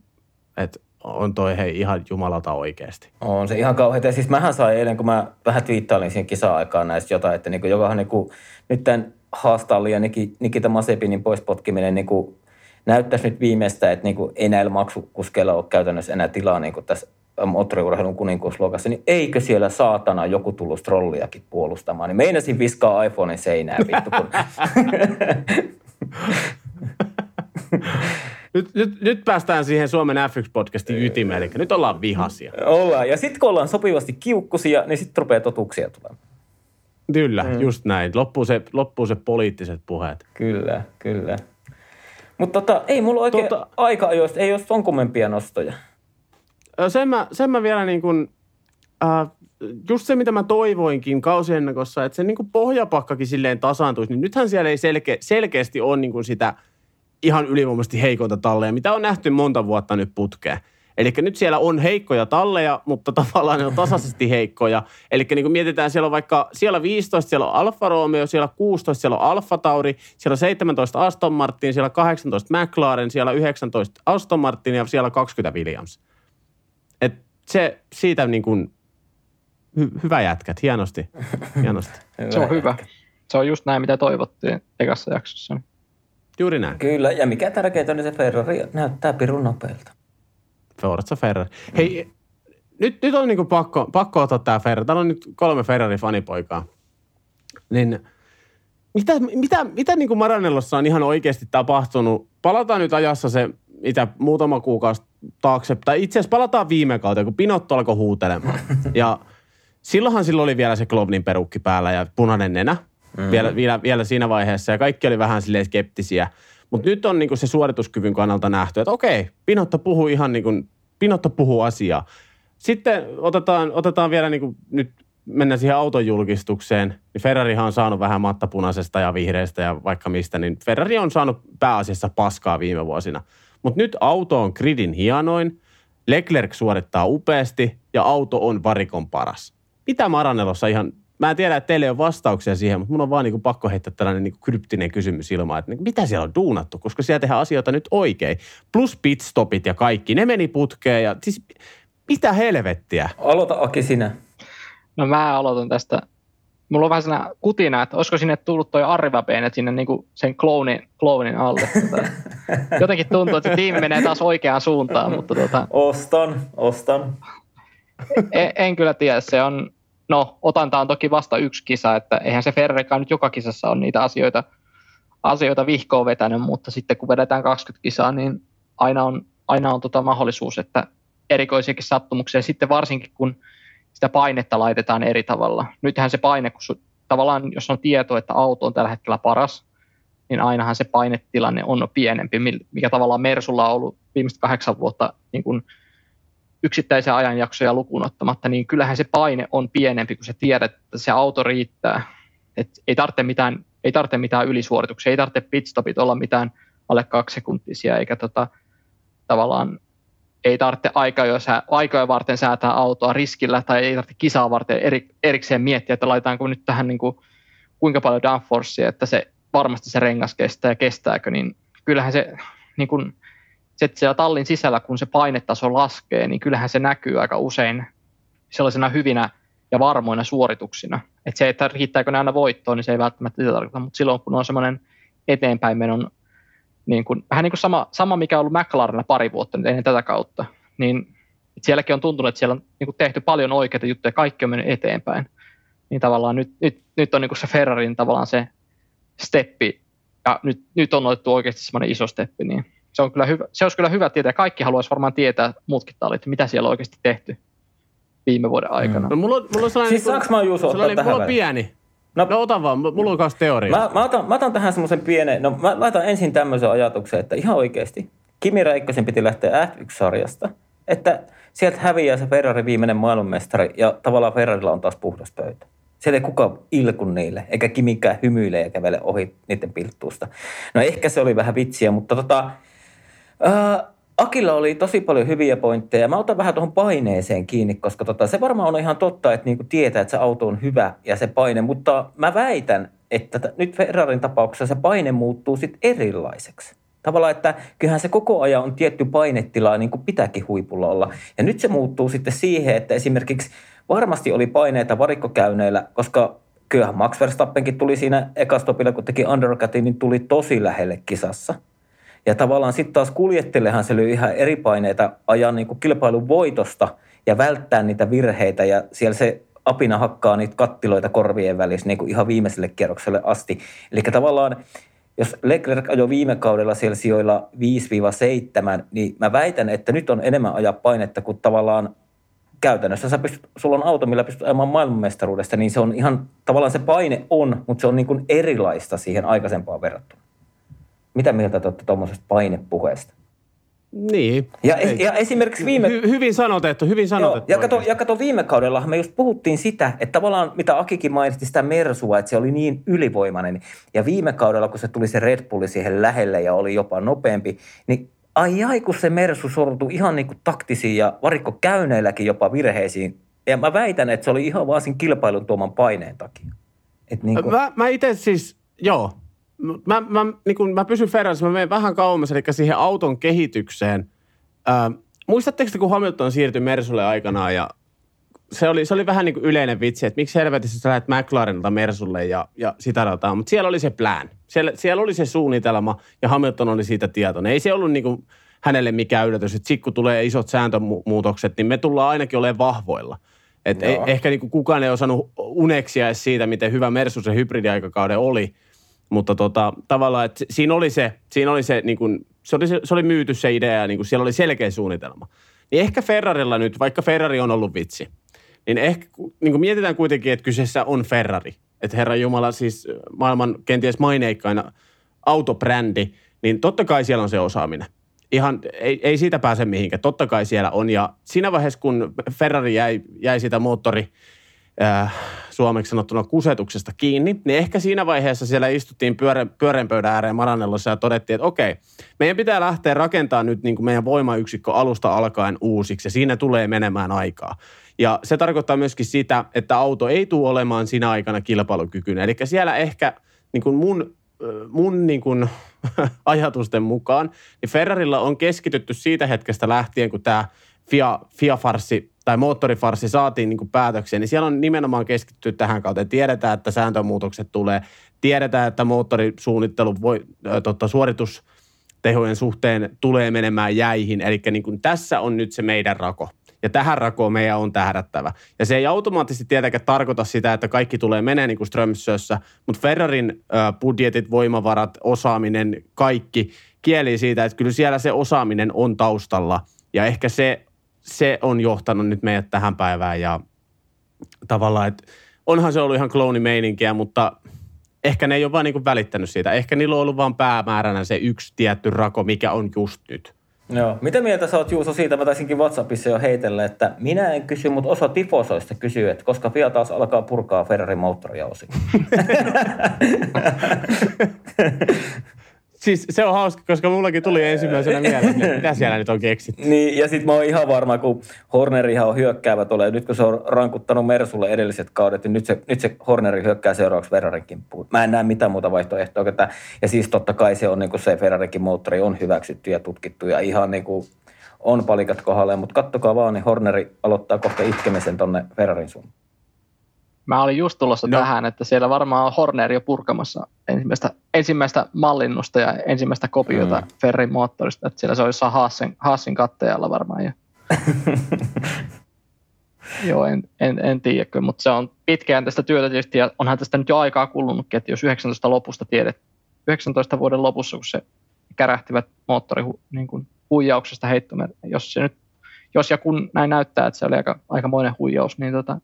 et on toi hei ihan jumalata oikeasti. On se ihan kauheita. Ja siis mähän sain eilen, kun mä vähän twiittailin siinä kisa-aikaan näistä jotain, että niin kuin jokahan niin kuin, nyt tämän haastalli ja Nikita Masepinin pois potkiminen niin kuin, näyttäisi nyt viimeistä, että niin kuin, ei näillä maksukuskeilla ole käytännössä enää tilaa niin kuin tässä moottoriurheilun kuninkuusluokassa, niin eikö siellä saatana joku tullut trolliakin puolustamaan? Niin meinasin viskaa iPhonein seinään vittu. Kun... nyt, nyt, nyt, päästään siihen Suomen F1-podcastin ytimeen, eli nyt ollaan vihasia. Ollaan, ja sitten kun ollaan sopivasti kiukkusia, niin sitten rupeaa totuuksia tulemaan. Kyllä, mm. just näin. Loppuu se, loppuu se poliittiset puheet. Kyllä, kyllä. Mutta tota, ei mulla oikein tota, aika-ajoista, ei ole ton kummempia nostoja. Sen mä, sen mä vielä niin kuin, äh, just se, mitä mä toivoinkin kausiennakossa, että se niin kuin pohjapakkakin silleen tasaantuisi, niin nythän siellä ei selke, selkeästi ole niin kuin sitä ihan ylivoimaisesti heikonta talleja, mitä on nähty monta vuotta nyt putkeen. Eli nyt siellä on heikkoja talleja, mutta tavallaan ne on tasaisesti heikkoja. Eli niin kuin mietitään, siellä on vaikka, siellä 15, siellä on Alfa Romeo, siellä 16, siellä on Alfa Tauri, siellä on 17 Aston Martin, siellä 18 McLaren, siellä 19 Aston Martin ja siellä 20 Williams. Et se siitä niin kuin, hy, hyvä jätkät, hienosti. hienosti. hyvä se on hyvä. Se on just näin, mitä toivottiin ekassa jaksossa. Juuri näin. Kyllä, ja mikä tärkeintä, niin se Ferrari näyttää pirun nopealta. Forza Ferrari. Hei, nyt, nyt on niin pakko, pakko ottaa tämä Ferrari. Täällä on nyt kolme Ferrari-fanipoikaa. Niin mitä, mitä, mitä niin kuin Maranellossa on ihan oikeasti tapahtunut? Palataan nyt ajassa se, mitä muutama kuukausi taakse, tai itse asiassa palataan viime kautta, kun Pinotto alkoi huutelemaan. Ja silloinhan sillä oli vielä se Klovnin perukki päällä ja punainen nenä mm. vielä, vielä, vielä siinä vaiheessa, ja kaikki oli vähän silleen skeptisiä. Mutta nyt on niinku se suorituskyvyn kannalta nähty, että okei, Pinotto puhuu ihan niin kuin, Pinotto puhuu asiaa. Sitten otetaan, otetaan vielä niin kuin nyt mennään siihen autojulkistukseen, niin Ferrarihan on saanut vähän mattapunaisesta ja vihreästä ja vaikka mistä, niin Ferrari on saanut pääasiassa paskaa viime vuosina. Mutta nyt auto on gridin hienoin, Leclerc suorittaa upeasti ja auto on varikon paras. Mitä Maranelossa ihan Mä en tiedä, että teille on vastauksia siihen, mutta mun on vaan niin kuin pakko heittää tällainen niin kuin kryptinen kysymys ilmaan, että niin mitä siellä on duunattu, koska siellä tehdään asioita nyt oikein. Plus pitstopit ja kaikki, ne meni putkeen ja siis mitä helvettiä? Aloita Aki sinä. No mä aloitan tästä. Mulla on vähän sellainen kutina, että olisiko sinne tullut toi Arriva sinne niin kuin sen clownin, clownin alle. Jotenkin tuntuu, että se tiimi menee taas oikeaan suuntaan. Mutta tuota, ostan, ostan. En, en kyllä tiedä, se on, no otanta on toki vasta yksi kisa, että eihän se Ferrarikaan nyt joka kisassa on niitä asioita, asioita vihkoon vetänyt, mutta sitten kun vedetään 20 kisaa, niin aina on, aina on tota mahdollisuus, että erikoisiakin sattumuksia, sitten varsinkin kun sitä painetta laitetaan eri tavalla. Nythän se paine, kun su, tavallaan jos on tieto, että auto on tällä hetkellä paras, niin ainahan se painetilanne on pienempi, mikä tavallaan Mersulla on ollut viimeiset kahdeksan vuotta niin kuin yksittäisiä ajanjaksoja lukuun ottamatta, niin kyllähän se paine on pienempi, kun sä tiedät, että se auto riittää. Et ei, tarvitse mitään, ei tarvitse mitään ylisuorituksia, ei tarvitse pitstopit olla mitään alle kaksi sekuntisia, eikä tota, tavallaan ei tarvitse aikoja, aikoja varten säätää autoa riskillä tai ei tarvitse kisaa varten eri, erikseen miettiä, että laitetaanko nyt tähän niin kuin, kuinka paljon downforcea, että se varmasti se rengas kestää ja kestääkö, niin kyllähän se niin kuin, se, siellä tallin sisällä, kun se painetaso laskee, niin kyllähän se näkyy aika usein sellaisena hyvinä ja varmoina suorituksina. Et se, että riittääkö ne aina voittoon, niin se ei välttämättä sitä tarkoita, mutta silloin kun on semmoinen eteenpäin menon, niin kuin, vähän niin kuin sama, sama, mikä on ollut McLarenilla pari vuotta nyt ennen tätä kautta, niin sielläkin on tuntunut, että siellä on niin kuin tehty paljon oikeita juttuja, kaikki on mennyt eteenpäin. Niin tavallaan nyt, nyt, nyt on niin kuin se Ferrarin tavallaan se steppi, ja nyt, nyt on otettu oikeasti semmoinen iso steppi, niin se, on kyllä hyvä, se olisi kyllä hyvä tietää. Kaikki haluaisi varmaan tietää, muutkin tallit, mitä siellä on oikeasti tehty viime vuoden aikana. Mm. No, mulla, on, mulla on sellainen, siis niin, mä Juuso sellainen, tähän mulla on pieni. No, no ota vaan, mulla on kanssa teoria. Mä, mä, otan, mä otan tähän semmoisen pienen, no mä laitan ensin tämmöisen ajatuksen, että ihan oikeasti Kimi Räikkösen piti lähteä F1-sarjasta, että sieltä häviää se Ferrari viimeinen maailmanmestari ja tavallaan Ferrarilla on taas puhdas pöytä. Siellä ei kukaan ilku niille, eikä Kimikään hymyile ja kävele ohi niiden pilttuusta. No ehkä se oli vähän vitsiä, mutta tota, Äh, Akilla oli tosi paljon hyviä pointteja. Mä otan vähän tuohon paineeseen kiinni, koska tota, se varmaan on ihan totta, että niinku tietää, että se auto on hyvä ja se paine, mutta mä väitän, että t- nyt Ferrarin tapauksessa se paine muuttuu sitten erilaiseksi. Tavallaan, että kyllähän se koko ajan on tietty painetila, niin kuin pitääkin huipulla olla. Ja nyt se muuttuu sitten siihen, että esimerkiksi varmasti oli paineita varikkokäyneillä, koska kyllähän Max Verstappenkin tuli siinä ekastopilla, kun teki undercutin, niin tuli tosi lähelle kisassa. Ja tavallaan sitten taas kuljettelehan se löi ihan eri paineita ajan niin kuin kilpailun voitosta ja välttää niitä virheitä. Ja siellä se apina hakkaa niitä kattiloita korvien välissä niin kuin ihan viimeiselle kierrokselle asti. Eli tavallaan jos Leclerc ajoi viime kaudella siellä sijoilla 5-7, niin mä väitän, että nyt on enemmän ajaa painetta kuin tavallaan käytännössä sä pystyt, sulla on auto, millä pystyt ajamaan maailmanmestaruudesta, niin se on ihan, tavallaan se paine on, mutta se on niin kuin erilaista siihen aikaisempaan verrattuna. Mitä mieltä te olette tuommoisesta painepuheesta? Niin. Ja, es, ja esimerkiksi viime... Hy, hyvin sanotettu, hyvin sanotettu. Joo, ja, kato, ja kato, viime kaudella me just puhuttiin sitä, että tavallaan mitä Akikin mainitsi sitä Mersua, että se oli niin ylivoimainen. Ja viime kaudella, kun se tuli se Red Bulli siihen lähelle ja oli jopa nopeampi, niin ai ai, kun se Mersu sortui ihan niin kuin taktisiin ja varikko käyneilläkin jopa virheisiin. Ja mä väitän, että se oli ihan vaan siinä kilpailun tuoman paineen takia. Et niin kuin... Mä, mä itse siis, joo, mä, mä, niin kun mä pysyn Ferrarissa, mä menen vähän kauemmas, eli siihen auton kehitykseen. Ää, muistatteko kun Hamilton siirtyi Mersulle aikanaan ja se oli, se oli vähän niin kuin yleinen vitsi, että miksi helvetissä sä lähdet McLarenilta Mersulle ja, ja sitä rataa. Mutta siellä oli se plan. Siellä, siellä oli se suunnitelma ja Hamilton oli siitä tietoinen. Ei se ollut niin kuin hänelle mikään yllätys, että sit kun tulee isot sääntömuutokset, niin me tullaan ainakin olemaan vahvoilla. Et ei, ehkä niin kuin kukaan ei osannut uneksia edes siitä, miten hyvä Mersu se hybridiaikakauden oli. Mutta tota, tavallaan, että siinä oli se, siinä oli se, niin kuin, se, oli, se, oli myyty se idea ja niin kuin siellä oli selkeä suunnitelma. Niin ehkä Ferrarilla nyt, vaikka Ferrari on ollut vitsi, niin ehkä niin kuin mietitään kuitenkin, että kyseessä on Ferrari. Että Herra Jumala siis maailman kenties maineikkain autobrändi, niin totta kai siellä on se osaaminen. Ihan, ei, ei siitä pääse mihinkään. Totta kai siellä on. Ja siinä vaiheessa, kun Ferrari jäi, jäi sitä moottori äh, suomeksi sanottuna kusetuksesta kiinni, niin ehkä siinä vaiheessa siellä istuttiin pyörä, pöydän ääreen Maranellossa ja todettiin, että okei, meidän pitää lähteä rakentamaan nyt niin kuin meidän voimayksikkö alusta alkaen uusiksi ja siinä tulee menemään aikaa. Ja se tarkoittaa myöskin sitä, että auto ei tule olemaan siinä aikana kilpailukykyinen. Eli siellä ehkä niin kuin mun, mun niin kuin ajatusten mukaan, niin Ferrarilla on keskitytty siitä hetkestä lähtien, kun tämä FIA, FIA-farsi tai moottorifarsi saatiin niin kuin päätökseen, niin siellä on nimenomaan keskittynyt tähän kautta. Tiedetään, että sääntömuutokset tulee. Tiedetään, että moottorisuunnittelu voi, äh, tota, suoritustehojen suhteen tulee menemään jäihin. Eli niin kuin tässä on nyt se meidän rako. Ja tähän rakoon meidän on tähdättävä. Ja se ei automaattisesti tietenkään tarkoita sitä, että kaikki tulee menee niin kuin Strömsössä, mutta Ferrarin äh, budjetit, voimavarat, osaaminen, kaikki kieli siitä, että kyllä siellä se osaaminen on taustalla. Ja ehkä se se on johtanut nyt meidät tähän päivään ja tavallaan, että onhan se ollut ihan kloonimeininkiä, mutta ehkä ne ei ole vaan niin välittänyt siitä. Ehkä niillä on ollut vaan päämääränä se yksi tietty rako, mikä on just nyt. Joo. Mitä mieltä sä oot Juuso siitä? Mä taisinkin WhatsAppissa jo heitellä, että minä en kysy, mutta osa tifosoista kysyy, että koska FIA taas alkaa purkaa Ferrarin moottoria osin. Siis se on hauska, koska mullakin tuli ensimmäisenä mieleen, että mitä siellä nyt on keksitty. Niin, ja sitten mä oon ihan varma, kun Hornerihan on hyökkäävä tulee. Nyt kun se on rankuttanut Mersulle edelliset kaudet, niin nyt se, nyt se Horneri hyökkää seuraavaksi Ferrarin kimppuun. Mä en näe mitään muuta vaihtoehtoa. Että, ja siis totta kai se on niin kuin se Ferrarikin moottori on hyväksytty ja tutkittu ja ihan niin kuin on palikat kohdalleen. Mutta kattokaa vaan, niin Horneri aloittaa kohta itkemisen tonne Ferrarin suuntaan. Mä olin just tulossa no. tähän, että siellä varmaan on Horner jo purkamassa ensimmäistä, ensimmäistä mallinnusta ja ensimmäistä kopiota mm. Ferrin moottorista. Että siellä se olisi Haasin, Haasin katteella varmaan jo. Joo, en, en, en tiedä, mutta se on tästä työtä tietysti ja onhan tästä nyt jo aikaa kulunutkin, että jos 19 lopusta tiedet, 19 vuoden lopussa, kun se kärähtivät moottori niin kuin huijauksesta heittomer, jos se nyt, jos ja kun näin näyttää, että se oli aika, aikamoinen huijaus, niin tota,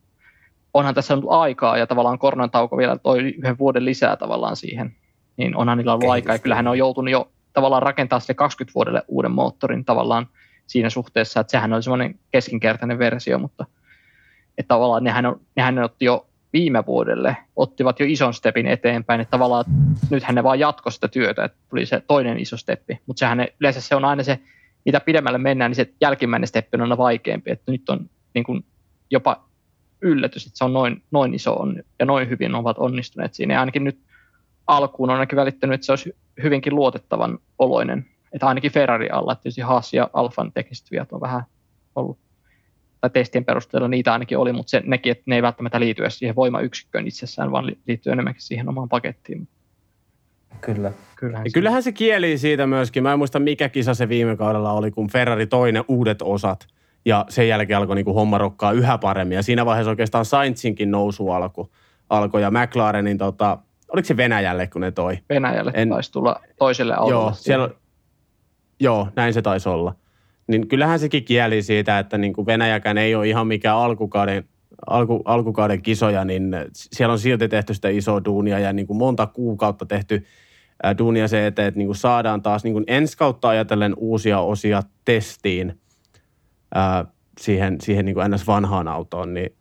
onhan tässä ollut aikaa ja tavallaan koronatauko vielä toi yhden vuoden lisää tavallaan siihen, niin onhan niillä ollut Kehitys. aikaa ja kyllähän ne on joutunut jo tavallaan rakentaa sille 20 vuodelle uuden moottorin tavallaan siinä suhteessa, että sehän oli semmoinen keskinkertainen versio, mutta että tavallaan nehän, on, nehän ne otti jo viime vuodelle, ottivat jo ison stepin eteenpäin, että tavallaan nythän ne vaan jatkoi sitä työtä, että tuli se toinen iso steppi, mutta sehän ne, yleensä se on aina se, mitä pidemmälle mennään, niin se jälkimmäinen steppi on aina vaikeampi, että nyt on niin kuin jopa yllätys, että se on noin, noin iso on, ja noin hyvin ovat onnistuneet siinä. Ja ainakin nyt alkuun on ainakin välittänyt, että se olisi hyvinkin luotettavan oloinen että ainakin Ferrari alla, että tietysti Haas ja Alfan tekniset viat on vähän ollut, tai testien perusteella niitä ainakin oli, mutta se, nekin, että ne ei välttämättä liity edes siihen voimayksikköön itsessään, vaan liittyy enemmänkin siihen omaan pakettiin. Kyllä. Kyllähän, se... kyllähän se kieli siitä myöskin. Mä en muista mikä kisa se viime kaudella oli, kun Ferrari toinen uudet osat ja sen jälkeen alkoi niin kuin homma rokkaa yhä paremmin. Ja siinä vaiheessa oikeastaan Sainzinkin nousu alkoi. Alko, ja McLarenin, tota, oliko se Venäjälle, kun ne toi? Venäjälle en, taisi tulla toiselle autolle. Joo, siellä, joo, näin se taisi olla. Niin kyllähän sekin kieli siitä, että niin kuin Venäjäkään ei ole ihan mikään alkukauden, alku, alkukauden kisoja, niin siellä on silti tehty sitä isoa duunia ja niin kuin monta kuukautta tehty duunia se eteen, että niin kuin saadaan taas niin kuin ensi kautta ajatellen uusia osia testiin ää, siihen, siihen niin kuin ns. vanhaan autoon, niin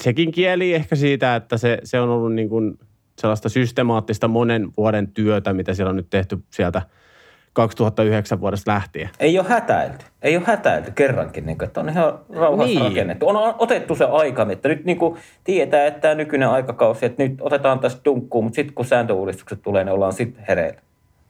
sekin kieli ehkä siitä, että se, se on ollut niin kuin sellaista systemaattista monen vuoden työtä, mitä siellä on nyt tehty sieltä – 2009 vuodesta lähtien. Ei ole hätäilty. Ei ole hätäilty kerrankin, niin kuin, että on ihan rauhassa niin. rakennettu. On otettu se aika, että nyt niin kuin tietää, että tämä nykyinen aikakausi, että nyt otetaan tästä dunkkuun, mutta sitten kun sääntöuudistukset tulee, niin ollaan sitten hereillä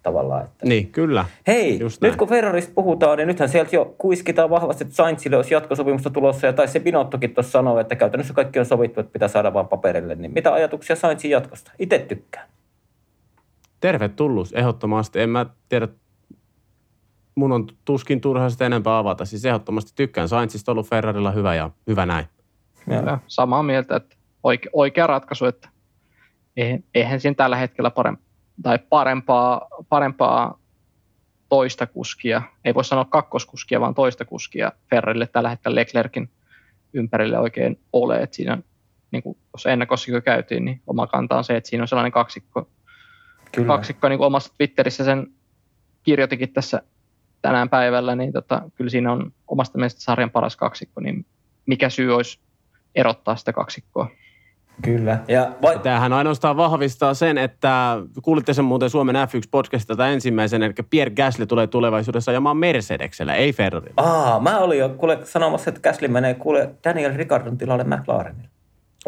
tavallaan. Että. Niin, kyllä. Hei, Just nyt näin. kun Ferrarista puhutaan, niin nythän sieltä jo kuiskitaan vahvasti, että Sainzille olisi jatkosopimusta tulossa, ja tai se Binottokin tuossa sanoo, että käytännössä kaikki on sovittu, että pitää saada vain paperille. Niin mitä ajatuksia Sainzin jatkosta? Itse tykkään. Tervetullut, ehdottomasti. En mä tiedä, mun on tuskin turha sitä enempää avata. Siis ehdottomasti tykkään Sainzista ollut Ferrarilla hyvä ja hyvä näin. Ja, samaa mieltä, että oikea, oikea ratkaisu, että eihän siinä tällä hetkellä parempaa, tai parempaa, parempaa toista kuskia, ei voi sanoa kakkoskuskia, vaan toista kuskia Ferrarille tällä hetkellä Leclerkin ympärille oikein ole. Että siinä, niin kuin tuossa ennakossakin käytiin, niin oma kanta on se, että siinä on sellainen kaksikko, Kyllä. kaksikko niin kuin omassa Twitterissä sen kirjoitikin tässä tänään päivällä, niin tota, kyllä siinä on omasta mielestä sarjan paras kaksikko, niin mikä syy olisi erottaa sitä kaksikkoa? Kyllä. Ja vai... Tämähän ainoastaan vahvistaa sen, että kuulitte sen muuten Suomen F1-podcastilta ensimmäisen, eli Pierre Gasly tulee tulevaisuudessa ajamaan Mercedeksellä, ei Ferrari. Aa, mä olin jo kuule sanomassa, että Gasly menee kuule Daniel Ricardon tilalle McLarenille.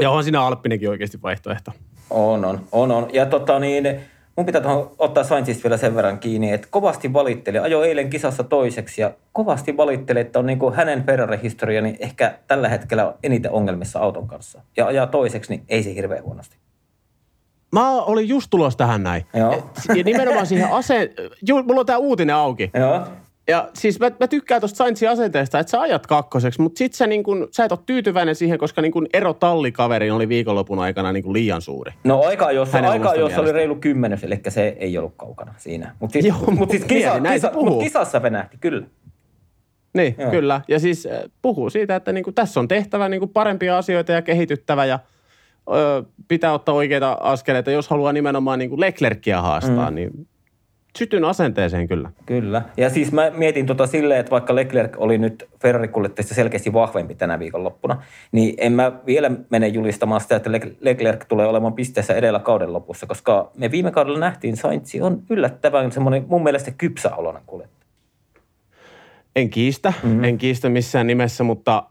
Ja onhan siinä Alppinenkin oikeasti vaihtoehto. On, on, on, on. Ja tota niin, mun pitää tuohon ottaa Sainzista vielä sen verran kiinni, että kovasti valitteli, ajo eilen kisassa toiseksi ja kovasti valitteli, että on niin kuin hänen Ferrari-historiani ehkä tällä hetkellä eniten ongelmissa auton kanssa. Ja ajaa toiseksi, niin ei se hirveän huonosti. Mä olin just tulossa tähän näin. Joo. Ja nimenomaan siihen aseen, mulla on tää uutinen auki. Joo. Ja siis mä, mä tykkään tuosta Sainzin asenteesta, että sä ajat kakkoseksi, mutta sit sä, niin kun, sä et ole tyytyväinen siihen, koska niin kun ero tallikaverin oli viikonlopun aikana niin kun liian suuri. No aika jossa, aika jossa oli reilu kymmenes, eli se ei ollut kaukana siinä. Mutta siis, mut siis kisa, kisa, mut kisassa venähti, kyllä. Niin, Joo. kyllä. Ja siis äh, puhuu siitä, että niin kuin, tässä on tehtävä niin kuin parempia asioita ja kehityttävä ja ö, pitää ottaa oikeita askeleita, jos haluaa nimenomaan niin kuin Leclercia haastaa, mm. niin sytyn asenteeseen kyllä. Kyllä. Ja siis mä mietin tota silleen, että vaikka Leclerc oli nyt ferrari selkeästi vahvempi tänä viikonloppuna, niin en mä vielä mene julistamaan sitä, että Leclerc tulee olemaan pisteessä edellä kauden lopussa, koska me viime kaudella nähtiin, Sainz on yllättävän semmoinen mun mielestä kypsäoloinen kuljettaja. En kiistä, mm-hmm. en kiistä missään nimessä, mutta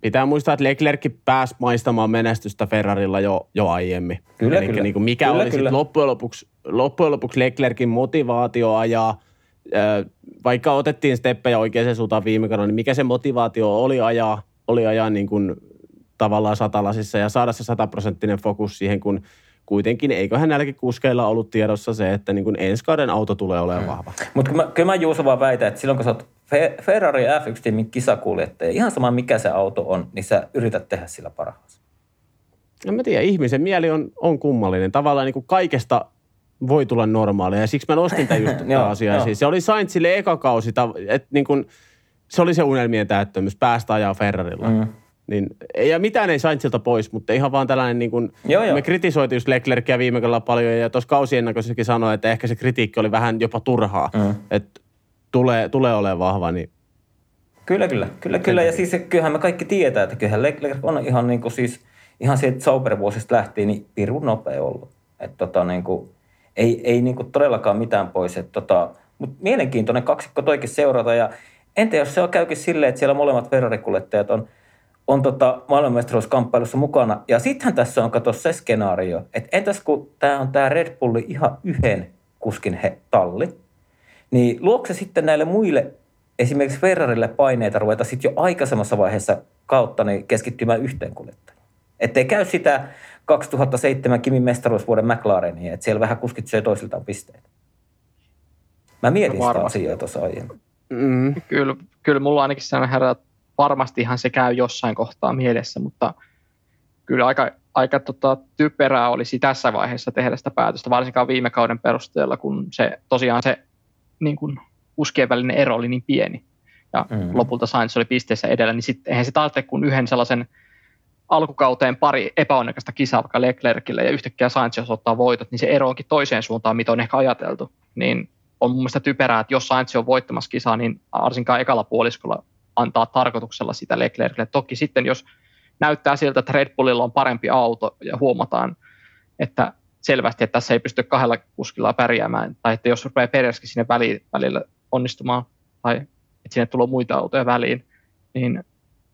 pitää muistaa, että Leclerc pääsi maistamaan menestystä Ferrarilla jo, jo aiemmin. Kyllä, Eli kyllä. Niin kuin mikä kyllä, oli kyllä. loppujen lopuksi, loppujen lopuksi Leclerkin motivaatio ajaa, vaikka otettiin steppejä oikeaan suuntaan viime kaudella, niin mikä se motivaatio oli ajaa, oli ajaa niin kuin tavallaan satalasissa ja saada se sataprosenttinen fokus siihen, kun kuitenkin eiköhän näilläkin kuskeilla ollut tiedossa se, että niin kuin ensi kauden auto tulee olemaan mm. vahva. Mutta kyllä, kyllä mä Juuso vaan väitän, että silloin kun sä oot Ferrari F1-tiimin kisakuljettaja, ihan sama mikä se auto on, niin sä yrität tehdä sillä parhaansa. En mä tiedä, ihmisen mieli on, on kummallinen. Tavallaan niin kuin kaikesta voi tulla normaalia ja siksi mä nostin tämän just tätä asiaa. Siis se oli Sainzille eka kausi, että niin kuin, se oli se unelmien täyttämys, päästä ajaa Ferrarilla. Mm. Niin, ja mitään ei Sainzilta pois, mutta ihan vaan tällainen, niin kuin, joo, joo. me kritisoitiin just Leclercia viime kaudella paljon, ja tuossa kausiennakoisessakin sanoi, että ehkä se kritiikki oli vähän jopa turhaa, mm. että tulee, tulee olemaan vahva, niin Kyllä, kyllä, kyllä, kyllä. Ja siis kyllähän me kaikki tietää, että kyllähän Leclerc on ihan niin kuin siis, ihan siitä Sauber-vuosista lähtien, niin pirun nopea ollut. Että tota niin kuin, ei, ei niin kuin todellakaan mitään pois. Että tota, mutta mielenkiintoinen kaksikko toikin seurata ja entä jos se on käykin silleen, että siellä molemmat Ferrari-kuljettajat on on tota maailmanmestaruuskamppailussa mukana. Ja sittenhän tässä on, kato se skenaario, että entäs kun tämä on tämä Red Bulli ihan yhden kuskin he, talli, Niin luokse sitten näille muille, esimerkiksi Ferrarille paineita ruveta sitten jo aikaisemmassa vaiheessa kautta niin keskittymään yhteen kuljettajaan. Ettei käy sitä 2007 Kimin mestaruusvuoden McLarenia, että siellä vähän kuskit syö toisiltaan pisteitä. Mä mietin no, sitä asiaa tuossa aiemmin. Mm. Kyllä, kyllä mulla ainakin sellainen herra, että varmastihan se käy jossain kohtaa mielessä, mutta kyllä aika, aika tota, typerää olisi tässä vaiheessa tehdä sitä päätöstä, varsinkaan viime kauden perusteella, kun se tosiaan se niin kuin, uskien välinen ero oli niin pieni. Ja mm. lopulta Sainz oli pisteessä edellä, niin sitten eihän se tarvitse kuin yhden sellaisen alkukauteen pari epäonnekasta kisaa vaikka Leclercille ja yhtäkkiä Sainz jos ottaa voitot, niin se ero onkin toiseen suuntaan, mitä on ehkä ajateltu. Niin on mun mielestä typerää, että jos Sainz on voittamassa kisaa, niin varsinkaan ekalla puoliskolla antaa tarkoituksella sitä Leclercille. Toki sitten, jos näyttää siltä, että Red Bullilla on parempi auto ja huomataan, että selvästi, että tässä ei pysty kahdella kuskilla pärjäämään, tai että jos rupeaa Pereskin sinne välillä onnistumaan, tai että sinne tulee muita autoja väliin, niin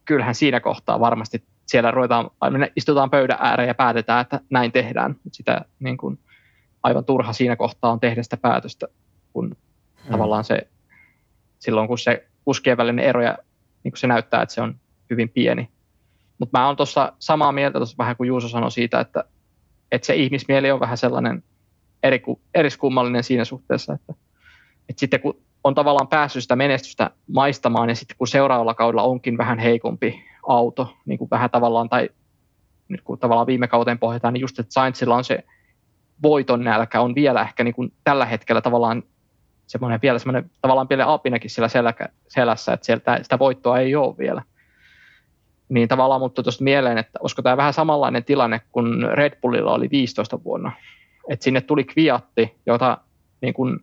kyllähän siinä kohtaa varmasti siellä ruvetaan, istutaan pöydän ääreen ja päätetään, että näin tehdään, sitä niin kuin, aivan turha siinä kohtaa on tehdä sitä päätöstä, kun hmm. tavallaan se, silloin kun se kuskien välinen ero ja niin kuin se näyttää, että se on hyvin pieni. Mutta mä oon tuossa samaa mieltä tuossa vähän kuin Juuso sanoi siitä, että, että se ihmismieli on vähän sellainen eri, eriskummallinen siinä suhteessa, että, että sitten kun on tavallaan päässyt sitä menestystä maistamaan ja sitten kun seuraavalla kaudella onkin vähän heikompi auto, niin kuin vähän tavallaan, tai nyt kun tavallaan viime kauteen pohjataan, niin just, että Sainzilla on se voiton nälkä on vielä ehkä niin kuin tällä hetkellä tavallaan semmoinen vielä semmoinen tavallaan pieni apinakin siellä selkä, selässä, että sieltä sitä voittoa ei ole vielä. Niin tavallaan mutta tuosta mieleen, että olisiko tämä vähän samanlainen tilanne kuin Red Bullilla oli 15 vuonna. Että sinne tuli Kviatti, jota niin kuin,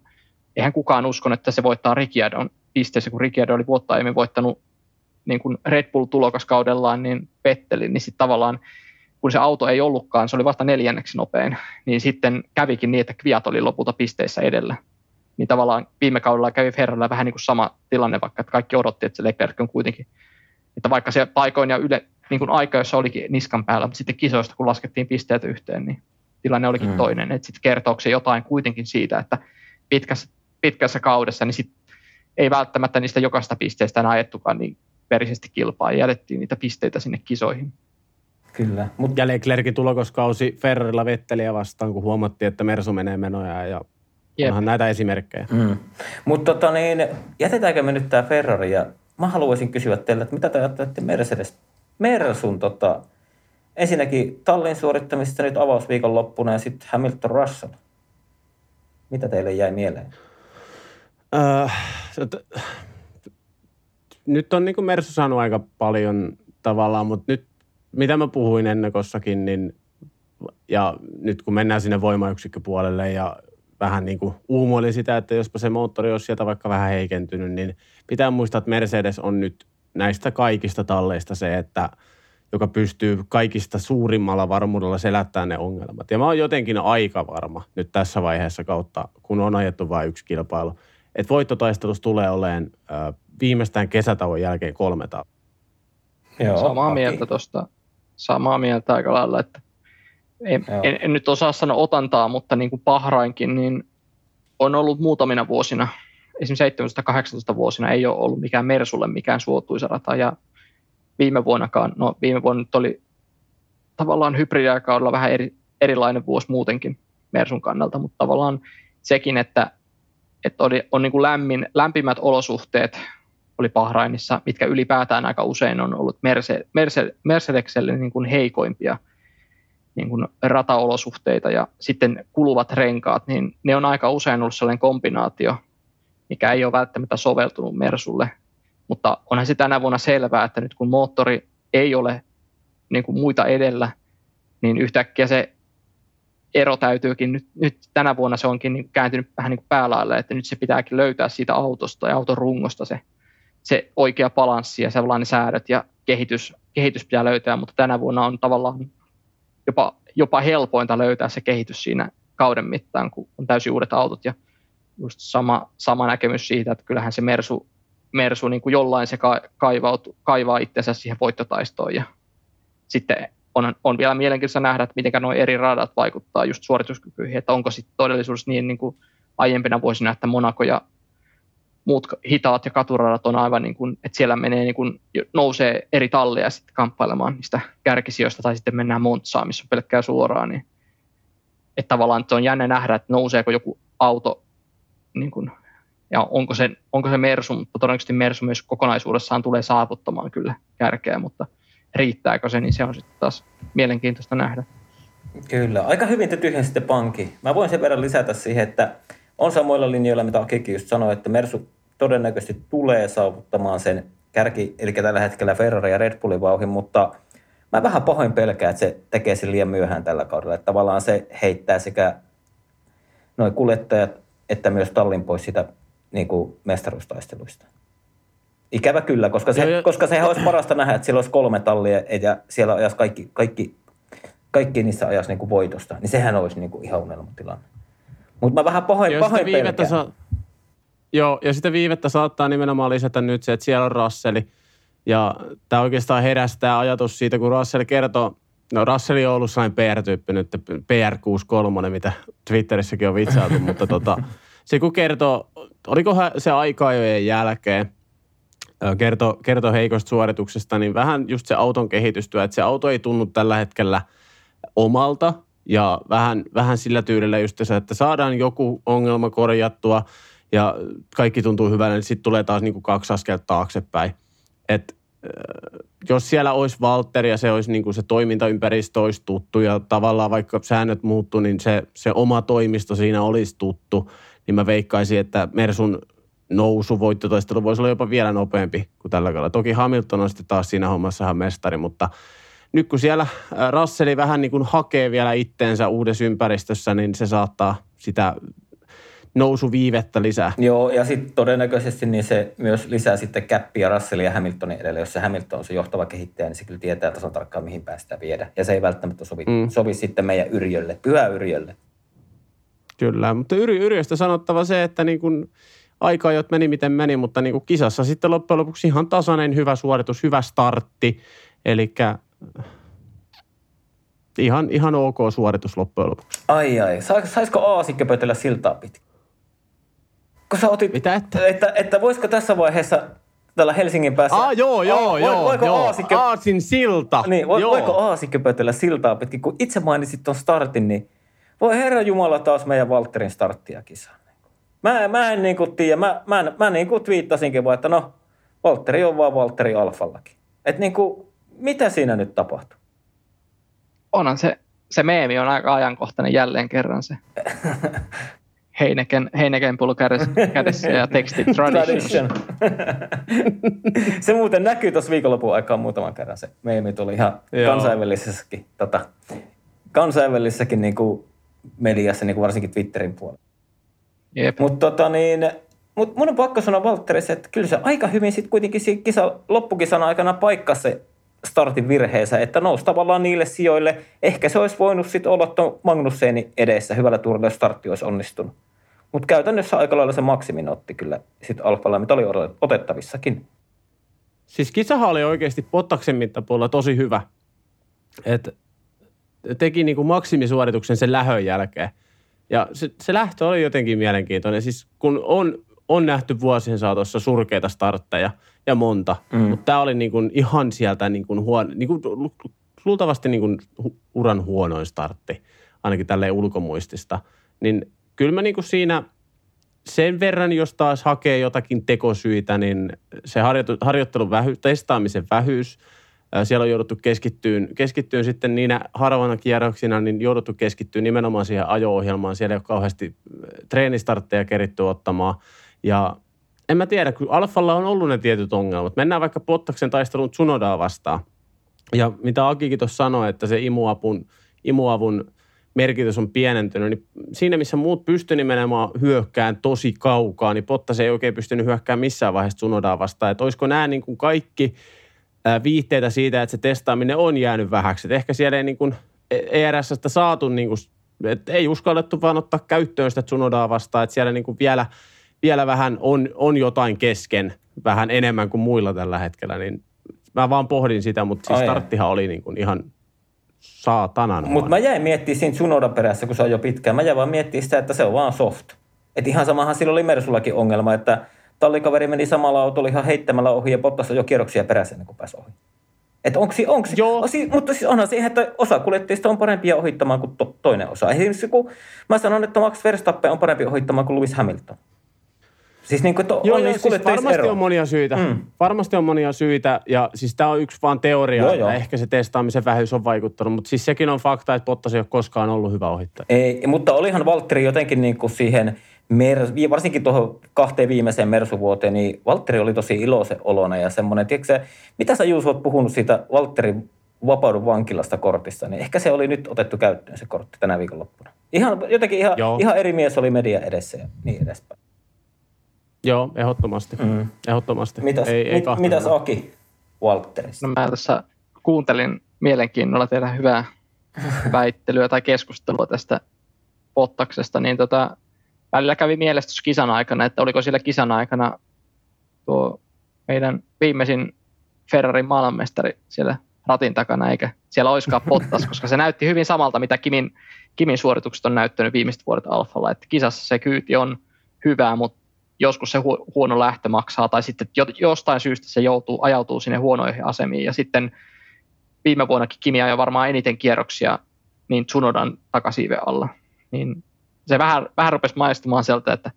eihän kukaan uskon, että se voittaa Ricciardon pisteessä, kun Ricciardo oli vuotta aiemmin voittanut niin kuin Red Bull tulokaskaudellaan niin petteli, niin sitten tavallaan kun se auto ei ollutkaan, se oli vasta neljänneksi nopein, niin sitten kävikin niin, että Kviat oli lopulta pisteissä edellä. Niin tavallaan viime kaudella kävi Ferralla vähän niin kuin sama tilanne, vaikka että kaikki odotti, että se Leclerc on kuitenkin, että vaikka se paikoin ja yle, niin kuin aika, jossa olikin niskan päällä, mutta sitten kisoista, kun laskettiin pisteet yhteen, niin tilanne olikin mm. toinen. Että sitten kertooko se jotain kuitenkin siitä, että pitkässä, pitkässä kaudessa, niin sit ei välttämättä niistä jokaista pisteestä enää ajettukaan niin verisesti kilpaa ja jätettiin niitä pisteitä sinne kisoihin. Kyllä. Mut... Ja Leclerkin tulokoskausi Ferrarilla vetteliä vastaan, kun huomattiin, että Mersu menee menoja ja Jep. onhan näitä esimerkkejä. Mm. Mutta tota niin, jätetäänkö me nyt tämä Ferrari ja mä haluaisin kysyä teille, että mitä te ajattelette Mercedes, Mersun tota, ensinnäkin tallin suorittamista nyt avausviikon loppuna ja sitten Hamilton Russell. Mitä teille jäi mieleen? Uh, nyt on niin kuin Mersu saanut aika paljon tavallaan, mutta nyt mitä mä puhuin ennakossakin, niin ja nyt kun mennään sinne voimayksikköpuolelle ja vähän niin kuin uumoilin sitä, että jospa se moottori olisi sieltä vaikka vähän heikentynyt, niin pitää muistaa, että Mercedes on nyt näistä kaikista talleista se, että joka pystyy kaikista suurimmalla varmuudella selättämään ne ongelmat. Ja mä oon jotenkin aika varma nyt tässä vaiheessa kautta, kun on ajettu vain yksi kilpailu, että voittotaistelussa tulee olemaan äh, viimeistään kesätauon jälkeen kolme talvea. Joo, Samaa Aki. mieltä tuosta. Samaa mieltä aika lailla, että en, en, en, nyt osaa sanoa otantaa, mutta niin kuin Pahrainkin, niin on ollut muutamina vuosina, esimerkiksi 17-18 vuosina ei ole ollut mikään Mersulle mikään suotuisa rata, ja viime vuonnakaan, no viime vuonna nyt oli tavallaan hybridiaikaudella vähän eri, erilainen vuosi muutenkin Mersun kannalta, mutta tavallaan sekin, että, että oli, on niin kuin lämmin, lämpimät olosuhteet oli Bahrainissa, mitkä ylipäätään aika usein on ollut Merse, Merse, Mercedeselle niin kuin heikoimpia niin kuin rataolosuhteita ja sitten kuluvat renkaat, niin ne on aika usein ollut sellainen kombinaatio, mikä ei ole välttämättä soveltunut Mersulle. Mutta onhan se tänä vuonna selvää, että nyt kun moottori ei ole niin kuin muita edellä, niin yhtäkkiä se ero täytyykin. Nyt, nyt tänä vuonna se onkin niin kääntynyt vähän niin päälaille, että nyt se pitääkin löytää siitä autosta ja auton rungosta se se oikea balanssi ja sellainen säädöt ja kehitys, kehitys pitää löytää, mutta tänä vuonna on tavallaan jopa, jopa helpointa löytää se kehitys siinä kauden mittaan, kun on täysin uudet autot ja just sama, sama näkemys siitä, että kyllähän se Mersu, Mersu niin kuin jollain se kaivautu, kaivaa itsensä siihen voittotaistoon ja sitten on, on vielä mielenkiintoista nähdä, että miten nuo eri radat vaikuttaa just suorituskykyihin, että onko sitten todellisuus niin, niin kuin aiempina vuosina, että Monaco ja muut hitaat ja katuradat on aivan niin kuin, että siellä menee niin kuin, nousee eri talleja sitten kamppailemaan niistä kärkisijoista tai sitten mennään Montsaan, missä on pelkkää suoraan, niin että tavallaan että on jännä nähdä, että nouseeko joku auto niin kuin, ja onko se, onko se Mersu, mutta todennäköisesti Mersu myös kokonaisuudessaan tulee saavuttamaan kyllä kärkeä, mutta riittääkö se, niin se on sitten taas mielenkiintoista nähdä. Kyllä, aika hyvin te tyhjensitte pankki. Mä voin sen verran lisätä siihen, että on samoilla linjoilla, mitä Akiki just sanoi, että Mersu todennäköisesti tulee saavuttamaan sen kärki, eli tällä hetkellä Ferrari ja Red Bullin vauhin, mutta mä vähän pahoin pelkään, että se tekee sen liian myöhään tällä kaudella. Että tavallaan se heittää sekä noin kuljettajat että myös tallin pois sitä niin kuin mestaruustaisteluista. Ikävä kyllä, koska, se, ja, koska sehän olisi parasta nähdä, että siellä olisi kolme tallia ja siellä ajas kaikki, kaikki, kaikki niissä ajas niin kuin voitosta. Niin sehän olisi niin kuin ihan unelmatilanne. Mutta mä vähän pahoin, pahoin pelkään. Sa- Joo, ja sitä viivettä saattaa nimenomaan lisätä nyt se, että siellä on Rasseli. Ja tämä oikeastaan heräsi tämä ajatus siitä, kun Russell kertoo, no Russell on ollut sellainen PR-tyyppi nyt, PR63, mitä Twitterissäkin on vitsailtu, mutta tota, se kun kertoo, olikohan se aika-ajojen jälkeen, kertoo kerto heikosta suorituksesta, niin vähän just se auton kehitystyö, että se auto ei tunnu tällä hetkellä omalta ja vähän, vähän sillä tyylillä just se, että saadaan joku ongelma korjattua – ja kaikki tuntuu hyvältä, niin sitten tulee taas niin kuin kaksi askelta taaksepäin. Et, jos siellä olisi Valtteri ja se olisi niin kuin se toimintaympäristö olisi tuttu ja tavallaan vaikka säännöt muuttu, niin se, se oma toimisto siinä olisi tuttu, niin mä veikkaisin, että Mersun nousu voittotaistelu voisi olla jopa vielä nopeampi kuin tällä kaudella. Toki Hamilton on sitten taas siinä hommassa ihan mestari, mutta nyt kun siellä Russeli vähän niin kuin hakee vielä itteensä uudessa ympäristössä, niin se saattaa sitä nousuviivettä lisää. Joo, ja sitten todennäköisesti niin se myös lisää sitten käppiä Russellin ja Hamiltonin edelle. Jos se Hamilton on se johtava kehittäjä, niin se kyllä tietää tasan tarkkaan, mihin päästään viedä. Ja se ei välttämättä sovi, mm. sovi sitten meidän yrjölle, pyhä yrjölle. Kyllä, mutta yri, yrjöstä sanottava se, että niin kun aika-ajot meni miten meni, mutta niin kuin kisassa sitten loppujen lopuksi ihan tasainen, hyvä suoritus, hyvä startti. Eli ihan, ihan ok suoritus loppujen lopuksi. Ai ai, saisiko Aasikko pötellä siltaa pitkin? Kun sä otit, Mitä että? Että, että voisiko tässä vaiheessa tällä Helsingin päässä... Ah, joo, joo, Aa, joo, voiko joo. Aasikö, Aasin silta. Niin, vo, joo. voiko pötellä siltaa pitkin? Kun itse mainitsit ton startin, niin voi herra Jumala taas meidän Valtterin starttia kisaa. Mä, mä en niin kuin tiedä, mä, mä, mä niin kuin twiittasinkin vaan, että no, Valtteri on vaan Valtteri Alfallakin. Että niin kuin, mitä siinä nyt tapahtuu? Onhan se, se meemi on aika ajankohtainen jälleen kerran se. Heineken, Heineken pullo kädessä ja teksti tradition. se muuten näkyy tuossa viikonlopun aikaan muutaman kerran se meemi tuli ihan Joo. kansainvälisessäkin, tota, kansainvälisessäkin niin kuin mediassa, niin kuin varsinkin Twitterin puolella. Mutta tota niin, mut mun on pakko sanoa Valtterissa, että kyllä se aika hyvin sitten kuitenkin siinä kisa, loppukisan aikana paikka se startin virheensä, että nousi tavallaan niille sijoille. Ehkä se olisi voinut sitten olla tuon Magnussenin edessä hyvällä tuurilla, jos startti olisi onnistunut. Mutta käytännössä aika lailla se maksimin otti kyllä sitten Alfalla, mitä oli otettavissakin. Siis kisahan oli oikeasti Pottaksen mittapuolella tosi hyvä. Et teki niinku maksimisuorituksen sen lähön jälkeen. Ja se, se lähtö oli jotenkin mielenkiintoinen. Siis kun on, on nähty vuosien saatossa surkeita startteja ja monta, mm. mutta tämä oli niinku ihan sieltä niinku huono, niinku, luultavasti niinku uran huonoin startti, ainakin tälle ulkomuistista. Niin kyllä mä niin kuin siinä sen verran, jos taas hakee jotakin tekosyitä, niin se harjoittelun vähy, testaamisen vähyys, siellä on jouduttu keskittyyn, keskittyyn sitten niinä harvana kierroksina, niin jouduttu keskittyyn nimenomaan siihen ajo-ohjelmaan. Siellä ei ole kauheasti treenistartteja keritty ottamaan. Ja en mä tiedä, kun Alfalla on ollut ne tietyt ongelmat. Mennään vaikka Pottaksen taistelun Tsunodaa vastaan. Ja mitä Akikin tuossa sanoi, että se imuavun, imuavun merkitys on pienentynyt, niin siinä missä muut pysty nimenomaan hyökkään tosi kaukaa, niin Pottas ei oikein pystynyt hyökkään missään vaiheessa Tsunodaa vastaan. Että olisiko nämä niin kuin kaikki viitteitä siitä, että se testaaminen on jäänyt vähäksi. Että ehkä siellä ei niin kuin ERSstä saatu, niin kuin, että ei uskallettu vaan ottaa käyttöön sitä Tsunodaa vastaan, että siellä niin kuin vielä, vielä vähän on, on jotain kesken, vähän enemmän kuin muilla tällä hetkellä, niin mä vaan pohdin sitä, mutta siis starttihan oli niin kuin ihan saatanan Mutta mä jäin miettimään siinä Tsunoda perässä, kun se on jo pitkään. Mä jäin vaan miettimään sitä, että se on vaan soft. Et ihan samahan silloin oli Mersullakin ongelma, että tallikaveri meni samalla autolla ihan heittämällä ohi ja Bottas jo kierroksia perässä ennen kuin pääsi ohi. Että onko, onko, Joo. Si, mutta siis onhan siihen, että osa kuljettajista on parempia ohittamaan kuin to, toinen osa. Esimerkiksi kun mä sanon, että Max Verstappen on parempi ohittamaan kuin Lewis Hamilton. Siis niin kuin, että Joo, on joo siis varmasti ero. on monia syitä. Mm. Varmasti on monia syitä ja siis tämä on yksi vaan teoria, Joo, joo. ehkä se testaamisen vähyys on vaikuttanut, mutta siis sekin on fakta, että Bottas ei ole koskaan ollut hyvä ohittaja. Ei, mutta olihan Valtteri jotenkin niin kuin siihen, Mer- varsinkin tuohon kahteen viimeiseen Mersuvuoteen, niin Valtteri oli tosi iloisen olona ja semmoinen, tiedätkö se, mitä sä Juuso oot puhunut siitä Valtterin vapaudu vankilasta kortista, niin ehkä se oli nyt otettu käyttöön se kortti tänä viikonloppuna. Ihan, jotenkin ihan, Joo. ihan eri mies oli media edessä ja niin edespäin. Joo, ehdottomasti. Mm. Ehdottomasti. Mitäs, ei, ei mit, mitäs. Aki Valtterista? No mä tässä kuuntelin mielenkiinnolla tehdä hyvää väittelyä tai keskustelua tästä Pottaksesta, niin tota, välillä kävi mielessä tuossa kisan aikana, että oliko siellä kisan aikana tuo meidän viimeisin Ferrarin maailmanmestari siellä ratin takana, eikä siellä olisikaan Bottas, koska se näytti hyvin samalta, mitä Kimin, Kimin suoritukset on näyttänyt viimeiset vuodet Alfalla, että kisassa se kyyti on hyvää, mutta joskus se hu- huono lähtö maksaa, tai sitten jo- jostain syystä se joutuu, ajautuu sinne huonoihin asemiin, ja sitten viime vuonnakin Kimi ajoi varmaan eniten kierroksia niin Tsunodan takasiiven alla, niin se vähän, vähän rupesi maistumaan sieltä, että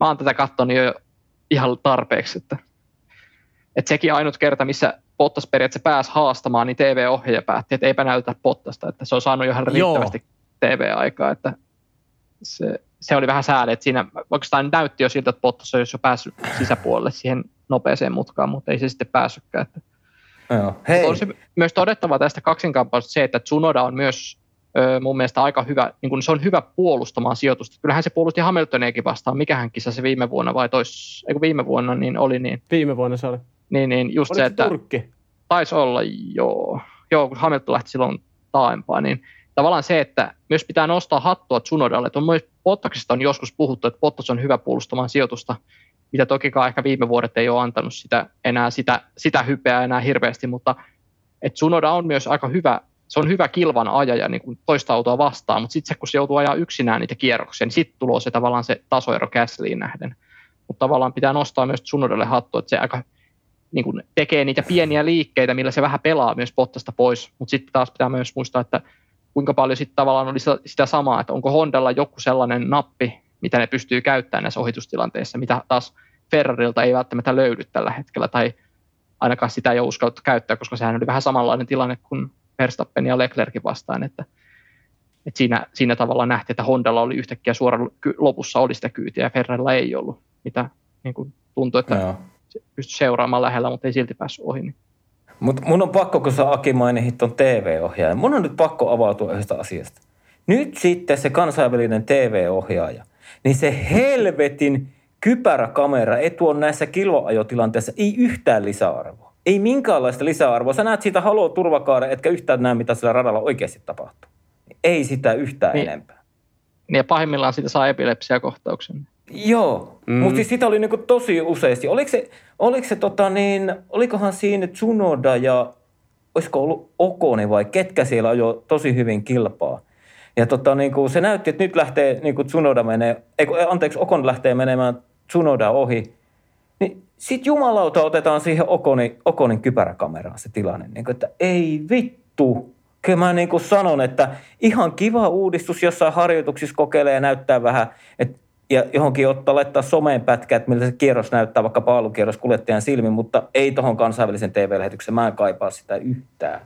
mä oon tätä katsonut jo ihan tarpeeksi, että, että sekin ainut kerta, missä Bottas periaatteessa pääsi haastamaan, niin TV-ohjaaja päätti, että eipä näytä Bottasta, että se on saanut jo ihan riittävästi TV-aikaa, että se, se oli vähän sääli, että siinä oikeastaan näytti jo siltä, että Bottas olisi jo päässyt sisäpuolelle siihen nopeeseen mutkaan, mutta ei se sitten päässytkään. Että Joo. Hei. On se myös todettava tästä kaksinkamppausta se, että Tsunoda on myös mun mielestä aika hyvä, niin kun se on hyvä puolustamaan sijoitusta. Kyllähän se puolusti Hamiltoniakin vastaan, mikähän kisa se viime vuonna vai tois, eikö viime vuonna niin oli niin, Viime vuonna se oli. niin, niin just Oliko se, että Turkki? taisi olla joo, joo, kun Hamilton lähti silloin taaempaa, niin tavallaan se, että myös pitää nostaa hattua Tsunodalle, että on myös Bottaksista on joskus puhuttu, että Bottas on hyvä puolustamaan sijoitusta, mitä tokikaan ehkä viime vuodet ei ole antanut sitä, enää sitä, sitä hypeä enää hirveästi, mutta että Tsunoda on myös aika hyvä, se on hyvä kilvan ajaja niin kuin toista autoa vastaan, mutta sitten kun se joutuu ajaa yksinään niitä kierroksia, niin sitten tulee se tavallaan se tasoero Gaslyyn nähden. Mutta tavallaan pitää nostaa myös Tsunodalle hattua, että se aika niin kuin tekee niitä pieniä liikkeitä, millä se vähän pelaa myös Bottasta pois, mutta sitten taas pitää myös muistaa, että kuinka paljon sitten tavallaan oli sitä samaa, että onko Hondalla joku sellainen nappi, mitä ne pystyy käyttämään näissä ohitustilanteissa, mitä taas Ferrarilta ei välttämättä löydy tällä hetkellä, tai ainakaan sitä ei ole uskallettu käyttää, koska sehän oli vähän samanlainen tilanne kuin Verstappen ja Leclerkin vastaan, että, että siinä, siinä tavalla nähtiin, että Hondalla oli yhtäkkiä suoraan lopussa oli sitä kyytiä ja Ferrarilla ei ollut, mitä niin kuin tuntui, että Joo. pystyi seuraamaan lähellä, mutta ei silti päässyt ohi. Niin. Mutta mun on pakko, kun sä Aki mainitsit ton TV-ohjaaja, mun on nyt pakko avautua yhdestä asiasta. Nyt sitten se kansainvälinen TV-ohjaaja, niin se helvetin kypäräkamera ei tuo näissä kilvaajotilanteissa ei yhtään lisäarvoa. Ei minkäänlaista lisäarvoa. Sä näet siitä halo turvakaaren, etkä yhtään näe, mitä sillä radalla oikeasti tapahtuu. Ei sitä yhtään Niin. enempää. Niin ja pahimmillaan siitä saa epilepsiakohtauksen. Joo, mm. Mutta siis sitä oli niinku tosi useasti. Oliko se, oliko se tota niin, olikohan siinä Tsunoda ja olisiko ollut Okoni vai ketkä siellä jo tosi hyvin kilpaa. Ja tota, niin kuin se näytti, että nyt lähtee niin kuin Tsunoda menee, ei, anteeksi, Okon lähtee menemään Tsunoda ohi. Niin sit jumalauta otetaan siihen Okoni, Okonin kypäräkameraan se tilanne. Niin kuin, että ei vittu. Kyllä mä niin kuin sanon, että ihan kiva uudistus jossain harjoituksissa kokeilee ja näyttää vähän, että ja johonkin ottaa laittaa someen pätkä, että miltä se kierros näyttää, vaikka paalukierros kuljettajan silmin, mutta ei tohon kansainvälisen TV-lähetykseen. Mä en kaipaa sitä yhtään.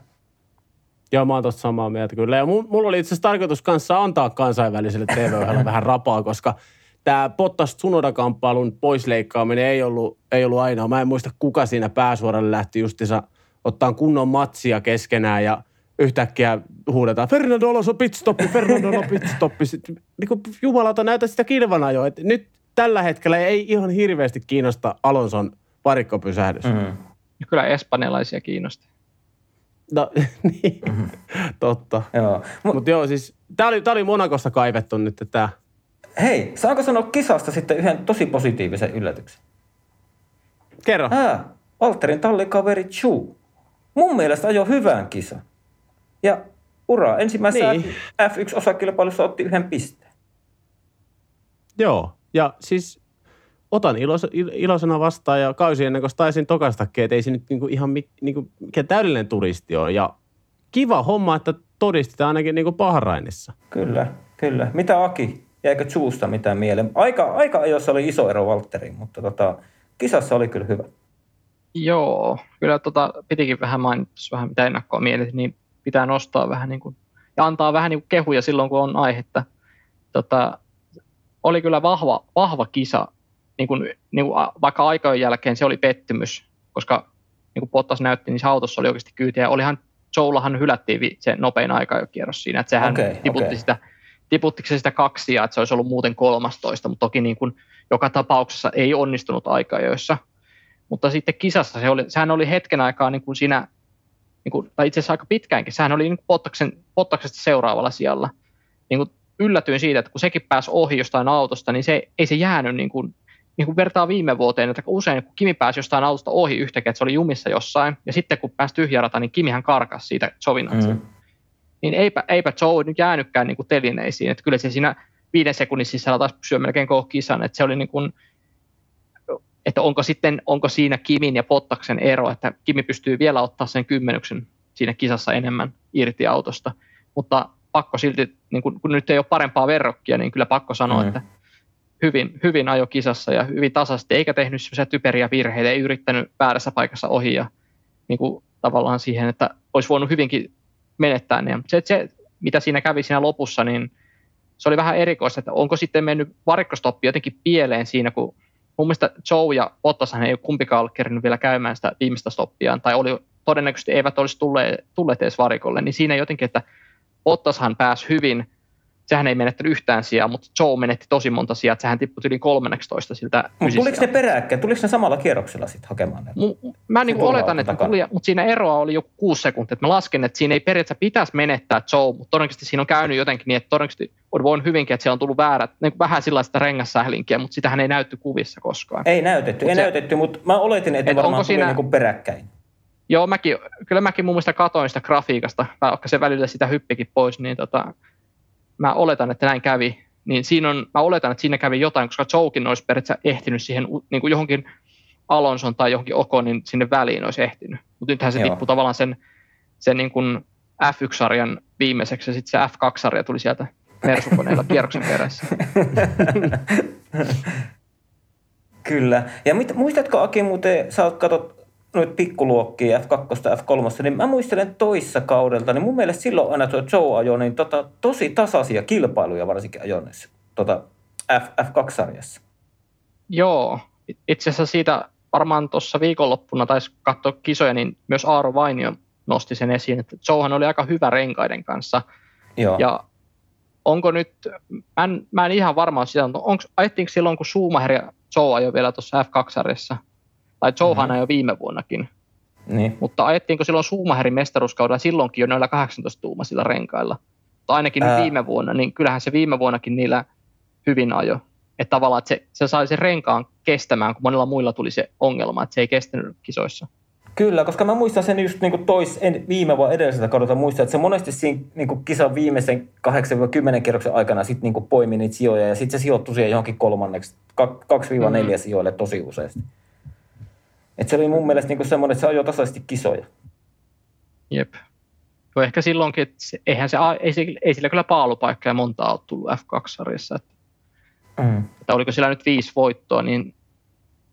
Joo, mä oon tosta samaa mieltä kyllä. Ja mulla oli itse asiassa tarkoitus kanssa antaa kansainväliselle tv vähän rapaa, koska tämä Bottas Tsunoda-kamppailun poisleikkaaminen ei ollut, ei ollut ainoa. Mä en muista, kuka siinä pääsuoralle lähti justiinsa ottaa kunnon matsia keskenään ja yhtäkkiä huudetaan, Fernando Alonso pitstoppi, Fernando Alonso pitstoppi. Niin jumalauta näytä sitä kilvanajoa. Et nyt tällä hetkellä ei ihan hirveästi kiinnosta Alonson varikkopysähdys. Mm. Mm. Ja kyllä espanjalaisia kiinnosti. No, niin, Mm-hmm. totta. Joo. Mut, Mutta joo, siis tää oli, tää oli Monakosta kaivettu nyt tämä. Hei, saanko sanoa kisasta sitten yhden tosi positiivisen yllätyksen? Kerro. Ää, Valterin tallikaveri Chu. Mun mielestä ajoi hyvän kisan. Ja ura, ensimmäisessä Niin. niin. F1-osakilpailussa otti yhden pisteen. Joo, ja siis otan ilos, iloisena vastaan ja kausi ennen kuin taisin tokastakin, että ei se nyt niinku ihan niinku, mikä täydellinen turisti ole. Ja kiva homma, että todistetaan ainakin niinku Bahrainissa. Kyllä, kyllä. Mitä Aki? Jäikö Chuusta mitään mieleen? Aika, aika ajoissa oli iso ero Valtteriin, mutta tota, kisassa oli kyllä hyvä. Joo, kyllä tota, pitikin vähän mainita vähän mitä ennakkoa mielessä, niin pitää nostaa vähän niin kuin, ja antaa vähän niin kuin kehuja silloin, kun on aihetta. Tota, oli kyllä vahva, vahva kisa, niin kuin, niin kuin vaikka aikojen jälkeen se oli pettymys, koska niin kuin Bottas näytti, niin se autossa oli oikeasti kyytiä. Olihan Joulahan hylättiin se nopein aika jo kierros siinä, että sehän okay, tiputti okay. sitä tiputtiko se sitä kaksia, että se olisi ollut muuten kolmastoista, mutta toki niin kuin joka tapauksessa ei onnistunut aikajoissa. Mutta sitten kisassa se oli, sehän oli hetken aikaa niin kuin siinä, niin kuin, tai itse asiassa aika pitkäänkin, sehän oli niin Pottaksen, Pottaksesta seuraavalla sijalla. Niin kuin yllätyin siitä, että kun sekin pääsi ohi jostain autosta, niin se, ei se jäänyt niin kuin, niin kuin vertaa viime vuoteen, että usein kun Kimi pääsi jostain autosta ohi yhtäkkiä, että se oli jumissa jossain, ja sitten kun pääsi tyhjärata, niin Kimihän karkasi siitä Jovinatsa. Mm niin eipä, eipä Joe nyt jäänytkään niin kuin telineisiin. Että kyllä se siinä viiden sekunnin sisällä taas pysyä melkein koko kisan. Että se oli niin kuin, että onko sitten onko siinä Kimin ja Pottaksen ero, että Kimi pystyy vielä ottaa sen kymmenyksen siinä kisassa enemmän irti autosta. Mutta pakko silti, niin kun, kun nyt ei ole parempaa verrokkia, niin kyllä pakko sanoa, mm. että hyvin, hyvin ajo kisassa ja hyvin tasaisesti, eikä tehnyt sellaisia typeriä virheitä, ei yrittänyt väärässä paikassa ohi ja niin kuin, tavallaan siihen, että olisi voinut hyvinkin menettää ne. Se, se, mitä siinä kävi siinä lopussa, niin se oli vähän erikoista, että onko sitten mennyt varikkostoppi jotenkin pieleen siinä, kun mun mielestä Joe ja Bottashan ei ole kumpikaan ollut kerännyt vielä käymään sitä viimeistä stoppiaan, tai oli, todennäköisesti eivät olisi tulleet, tulleet edes varikolle, niin siinä jotenkin, että Bottashan pääsi hyvin sehän ei menettänyt yhtään sijaa, mutta Joe menetti tosi monta sijaa, että sehän tippui yli 13 siltä Mutta tuliko ne peräkkäin? Tuliko ne samalla kierroksella sitten hakemaan ne? M- mä niin oletan, että tuli, mutta siinä eroa oli joku kuusi sekuntia. Mä lasken, että siinä ei periaatteessa pitäisi menettää Joe, mutta todennäköisesti siinä on käynyt jotenkin niin, että todennäköisesti on voinut hyvinkin, että siellä on tullut väärät, niin vähän sellaista rengassählinkiä, mutta sitähän ei näytty kuvissa koskaan. Ei näytetty, mut ei se, näytetty, mutta mä oletin, että et varmaan onko siinä, niin peräkkäin. Joo, mäkin, kyllä mäkin mun mielestä katoin sitä grafiikasta, vaikka se välillä sitä hyppikin pois, niin tota, mä oletan, että näin kävi, niin siinä on, mä oletan, että siinä kävi jotain, koska Joukin olisi periaatteessa ehtinyt siihen niin kuin johonkin Alonson tai johonkin Okonin sinne väliin olisi ehtinyt. Mutta nythän se Joo. tippui tavallaan sen, sen niin kuin F1-sarjan viimeiseksi ja sitten se F2-sarja tuli sieltä Mersukoneella kierroksen perässä. Kyllä. Ja mit, muistatko Aki muuten, sä oot katsot noita pikkuluokkia, F2 ja F3, niin mä muistelen toissa kaudelta, niin mun mielestä silloin aina tuo Joe ajoi niin tota, tosi tasaisia kilpailuja varsinkin ajoneissa tota F, F2-sarjassa. Joo, itse asiassa siitä varmaan tuossa viikonloppuna taisi katsoa kisoja, niin myös Aaro Vainio nosti sen esiin, että Joehan oli aika hyvä renkaiden kanssa. Joo. Ja onko nyt, mä en, mä en ihan varmaan sitä, onko, ajettiinko silloin, kun Schumacher ja Joe ajoi vielä tuossa F2-sarjassa, tai Johan mm-hmm. jo viime vuonnakin. Niin. Mutta ajettiinko silloin Schumacherin mestaruuskaudella silloinkin jo noilla 18-tuumaisilla renkailla? Tai ainakin Ää... viime vuonna, niin kyllähän se viime vuonnakin niillä hyvin ajo. Että tavallaan että se, se sai sen renkaan kestämään, kun monilla muilla tuli se ongelma, että se ei kestänyt kisoissa. Kyllä, koska mä muistan sen just niin tois, en, viime vuonna edelliseltä kaudelta muistan, että se monesti siinä niin kisan viimeisen 8-10 kierroksen aikana sit niin poimi niitä sijoja ja sitten se sijoittui siihen johonkin kolmanneksi, 2-4 mm-hmm. sijoille tosi useasti. Et se oli mun mielestä niinku semmoinen, että se ajoi tasaisesti kisoja. Jep. Jo ehkä silloinkin, että se, eihän se, ei, ei sillä kyllä paalupaikkaa montaa ole tullut F2-sarjassa. Että, mm. että oliko sillä nyt viisi voittoa, niin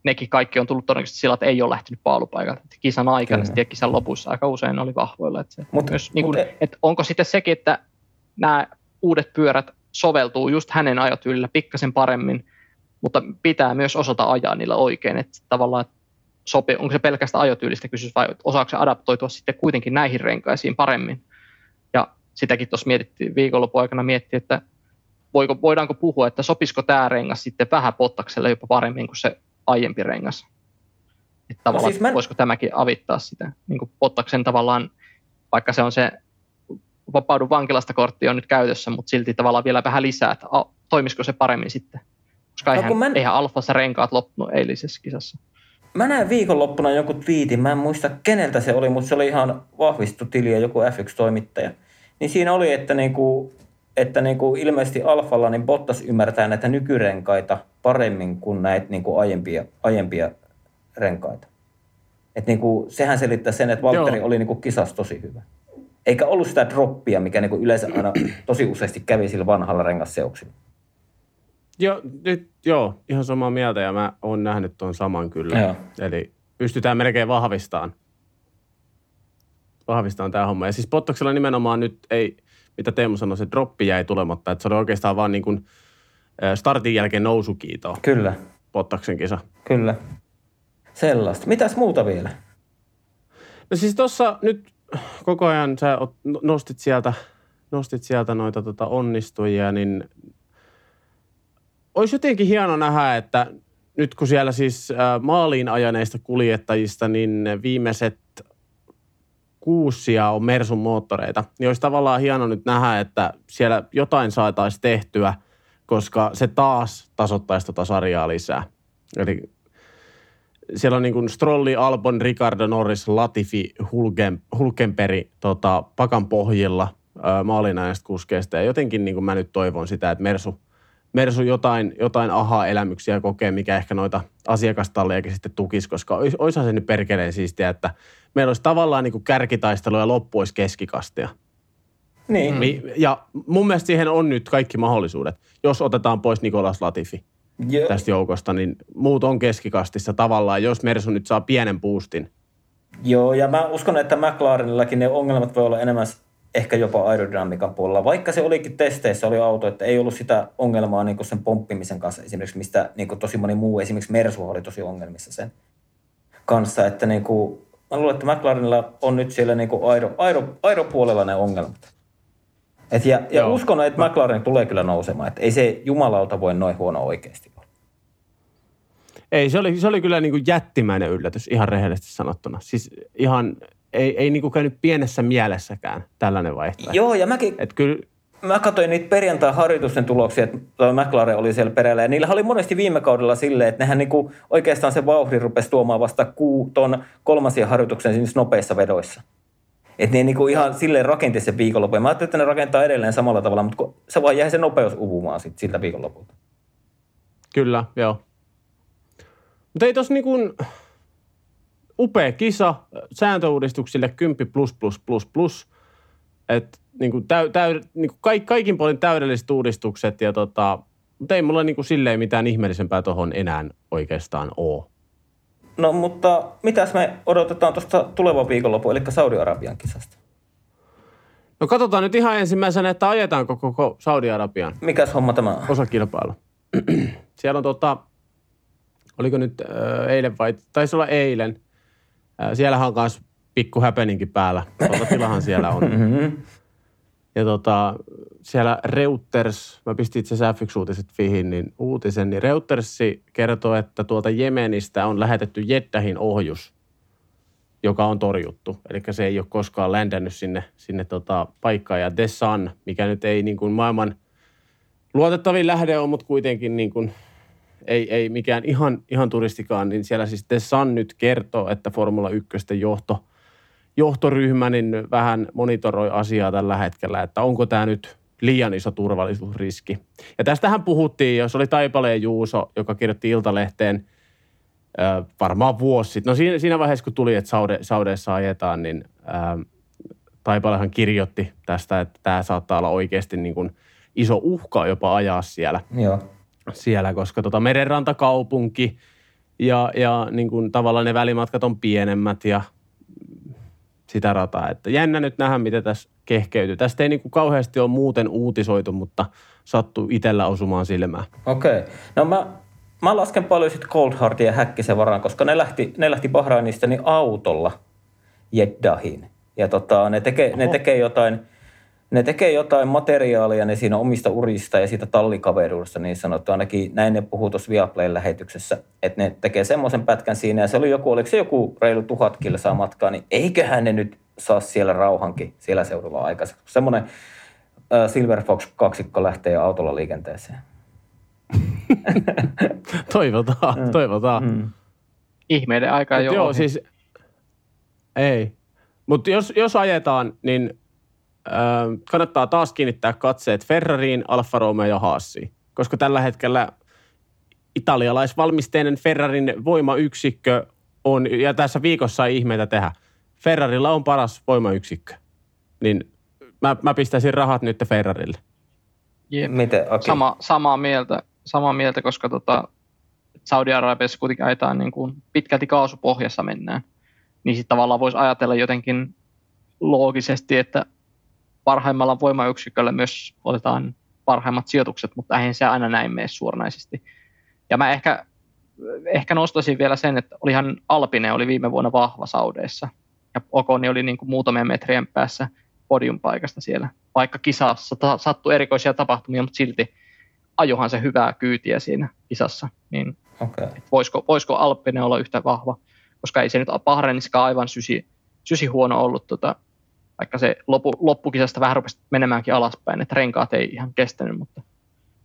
nekin kaikki on tullut todennäköisesti sillä, että ei ole lähtenyt paalupaikalta. Että kisan aikana ja kisan lopussa aika usein oli vahvoilla. Että, se mut, myös, niin kuin, mut, että onko sitten sekin, että nämä uudet pyörät soveltuu just hänen ajotyylillä pikkasen paremmin, mutta pitää myös osata ajaa niillä oikein. Että tavallaan, että sopi, onko se pelkästään ajotyylistä kysymys vai osaako se adaptoitua sitten kuitenkin näihin renkaisiin paremmin. Ja sitäkin tuossa mietittiin viikonlopun aikana miettiä, että voiko, voidaanko puhua, että sopisiko tämä rengas sitten vähän pottakselle jopa paremmin kuin se aiempi rengas. Että tavallaan, no siis mä... voisiko tämäkin avittaa sitä niin kuin pottaksen tavallaan, vaikka se on se vapaudun vankilasta kortti on nyt käytössä, mutta silti tavallaan vielä vähän lisää, että toimisiko se paremmin sitten. Koska no, eihän, mä... eihän alfassa renkaat loppunut eilisessä kisassa. Mä näin viikonloppuna joku twiitin, mä en muista keneltä se oli, mutta se oli ihan vahvistu tili ja joku F1-toimittaja. Niin siinä oli, että niinku, että niin kuin ilmeisesti Alfalla niin Bottas ymmärtää näitä nykyrenkaita paremmin kuin näitä niin kuin aiempia, aiempia renkaita. Et niin kuin, sehän selittää sen, että Valtteri Joo. oli niin kuin kisassa tosi hyvä. Eikä ollut sitä droppia, mikä niin kuin yleensä aina tosi useasti kävi sillä vanhalla rengasseuksilla. Joo, nyt, joo, ihan samaa mieltä ja mä oon nähnyt tuon saman kyllä. Joo. Eli pystytään melkein vahvistamaan, vahvistamaan tämä homma. Ja siis Pottoksella nimenomaan nyt ei, mitä Teemu sanoi, se droppi jäi tulematta. Että se oli oikeastaan vaan niin kuin startin jälkeen nousukiitoa. Kyllä. Pottaksen kisa. Kyllä. Sellaista. Mitäs muuta vielä? No siis tuossa nyt koko ajan sä no, nostit sieltä, nostit sieltä noita tota onnistujia, niin olisi jotenkin hieno nähdä, että nyt kun siellä siis maaliin ajaneista kuljettajista, niin viimeiset kuusia on Mersun moottoreita, niin olisi tavallaan hieno nyt nähdä, että siellä jotain saataisiin tehtyä, koska se taas tasoittaisi tota sarjaa lisää. Eli siellä on niin kuin Strolli, Albon, Ricardo, Norris, Latifi, Hulken, Hulkenperi tota, pakan pohjilla maalinajasta kuskeista. Ja jotenkin niin kuin mä nyt toivon sitä, että Mersu, Mersu jotain, jotain aha-elämyksiä kokee, mikä ehkä noita asiakastallejakin sitten tukisi, koska ois, oishan se nyt perkeleen siistiä, että meillä olisi tavallaan niin kuin kärkitaistelu ja loppu olisi keskikastia. Niin. Ja mun mielestä siihen on nyt kaikki mahdollisuudet, jos otetaan pois Nikolas Latifi Joo. tästä joukosta, niin muut on keskikastissa tavallaan, jos Mersu nyt saa pienen boostin. Joo, ja mä uskon, että McLarenillakin ne ongelmat voi olla enemmän ehkä jopa aerodynamiikan puolella. Vaikka se olikin testeissä, oli auto, että ei ollut sitä ongelmaa niin sen pomppimisen kanssa esimerkiksi, mistä niin tosi moni muu, esimerkiksi Mersu oli tosi ongelmissa sen kanssa. Että niin kuin, mä luulen, että McLarenilla on nyt siellä niin kuin aero, aero, aeropuolella ne ongelmat. Et ja, ja uskon, että McLaren tulee kyllä nousemaan. Että ei se jumalauta voi noin huono oikeasti olla. Ei, se oli, se oli kyllä niin kuin jättimäinen yllätys, ihan rehellisesti sanottuna. Siis ihan, ei, ei niin kuin käynyt pienessä mielessäkään tällainen vaihtoehto. Joo, ja mäkin, Et kyllä, mä katsoin niitä perjantai-harjoitusten tuloksia, että McLaren oli siellä perällä. Ja niillä oli monesti viime kaudella silleen, että nehän niinku oikeastaan se vauhdi rupesi tuomaan vasta kuu, ton kolmansien harjoituksen siinä nopeissa vedoissa. Että ne niinku ihan silleen rakenti sen viikonlopun. Mä ajattelin, että ne rakentaa edelleen samalla tavalla, mutta se vaan jäi se nopeus uvumaan sit siltä viikonlopulta. Kyllä, joo. Mutta ei tossa niinku upea kisa sääntöuudistuksille 10 plus plus plus plus. Että niinku täy, täy, niinku kaik, kaikin puolin täydelliset uudistukset ja tota, mutta ei mulla niinku silleen mitään ihmeellisempää tuohon enää oikeastaan ole. No mutta mitäs me odotetaan tuosta tulevan viikonlopun, eli Saudi-Arabian kisasta? No katsotaan nyt ihan ensimmäisenä, että ajetaanko koko Saudi-Arabian. Mikäs homma tämä on? Osakilpailu. Siellä on tota, oliko nyt äh, eilen vai, taisi olla eilen. Äh, siellähän on myös pikku häpeninkin päällä. Tuota tilahan siellä on. Mm-hmm. Ja tota, siellä Reuters, mä pistin itse asiassa F1-uutiset fihin, niin uutisen, niin Reutersi kertoo, että tuolta Jemenistä on lähetetty Jeddahin ohjus, joka on torjuttu. Eli se ei ole koskaan ländännyt sinne, sinne tota paikkaan. Ja The Sun, mikä nyt ei niin kuin maailman luotettavin lähde on, mutta kuitenkin niin kuin ei, ei mikään ihan, ihan turistikaan, niin siellä siis The Sun nyt kertoo, että Formula 1 johto – johtoryhmä niin vähän monitoroi asiaa tällä hetkellä, että onko tämä nyt liian iso turvallisuusriski. Ja tästähän puhuttiin, jos oli Taipaleen Juuso, joka kirjoitti Iltalehteen äh, varmaan vuosi sitten. No siinä, siinä vaiheessa, kun tuli, että Saude, Saudeessa ajetaan, niin äh, Taipalehan kirjoitti tästä, että tämä saattaa olla oikeasti niin kuin iso uhka jopa ajaa siellä. Joo. Siellä, koska tota merenrantakaupunki ja, ja niin kuin tavallaan ne välimatkat on pienemmät ja sitä rataa. Että jännä nyt nähdä, miten tässä kehkeytyy. Tästä ei niin kuin kauheasti ole muuten uutisoitu, mutta sattuu itsellä osumaan silmään. Okei. Okay. No mä, mä lasken paljon sitten Coldheartin ja Häkkisen varaan, koska ne lähti, ne lähti Bahrainista niin autolla Jeddahin. Ja tota, ne, tekee, ne tekee jotain – ne tekee jotain materiaalia ne siinä omista urista ja siitä tallikaveruudesta niin sanottu. Ainakin näin ne puhuu tuossa Viaplayn lähetyksessä, että ne tekee semmoisen pätkän siinä ja se oli joku, oliko se joku reilu tuhat kilsaa matkaa, niin eiköhän ne nyt saa siellä rauhankin siellä seudulla aikaisemmin. Semmoinen äh, Silver Fox kaksikko lähtee autolla liikenteeseen. toivotaan, mm. toivotaan. Mm. Ihmeiden aika ei Joo, siis ei. Mutta jos, jos ajetaan, niin kannattaa taas kiinnittää katseet Ferrariin, Alfa Romeo ja Haasiin, koska tällä hetkellä italialaisvalmisteinen Ferrarin voimayksikkö on, ja tässä viikossa ei ihmeitä tehdä. Ferrarilla on paras voimayksikkö. Niin mä, mä pistäisin rahat nyt Ferrarille. Jep. Miten, Aki? Sama, samaa, mieltä, samaa mieltä, koska tota, Saudi-Arabiassa kuitenkin ajetaan niin kuin pitkälti kaasupohjassa mennään. Niin sitten tavallaan voisi ajatella jotenkin loogisesti, että parhaimmalla voimayksiköllä myös otetaan parhaimmat sijoitukset, mutta eihän se aina näin mene suoranaisesti. Ja mä ehkä, ehkä nostaisin vielä sen, että olihan Alpine oli viime vuonna vahva Saudeissa. Ja Okoni oli niin kuin muutamien metrien päässä podiumpaikasta siellä. Vaikka kisassa ta- sattui erikoisia tapahtumia, mutta silti ajohan se hyvää kyytiä siinä kisassa. Niin Okay. voisiko, voisiko Alppinen olla yhtä vahva, koska ei se nyt Bahreinissakaan aivan sysi, sysi huono ollut, tota, vaikka se loppu, loppukisasta vähän rupesi menemäänkin alaspäin, että renkaat ei ihan kestänyt, mutta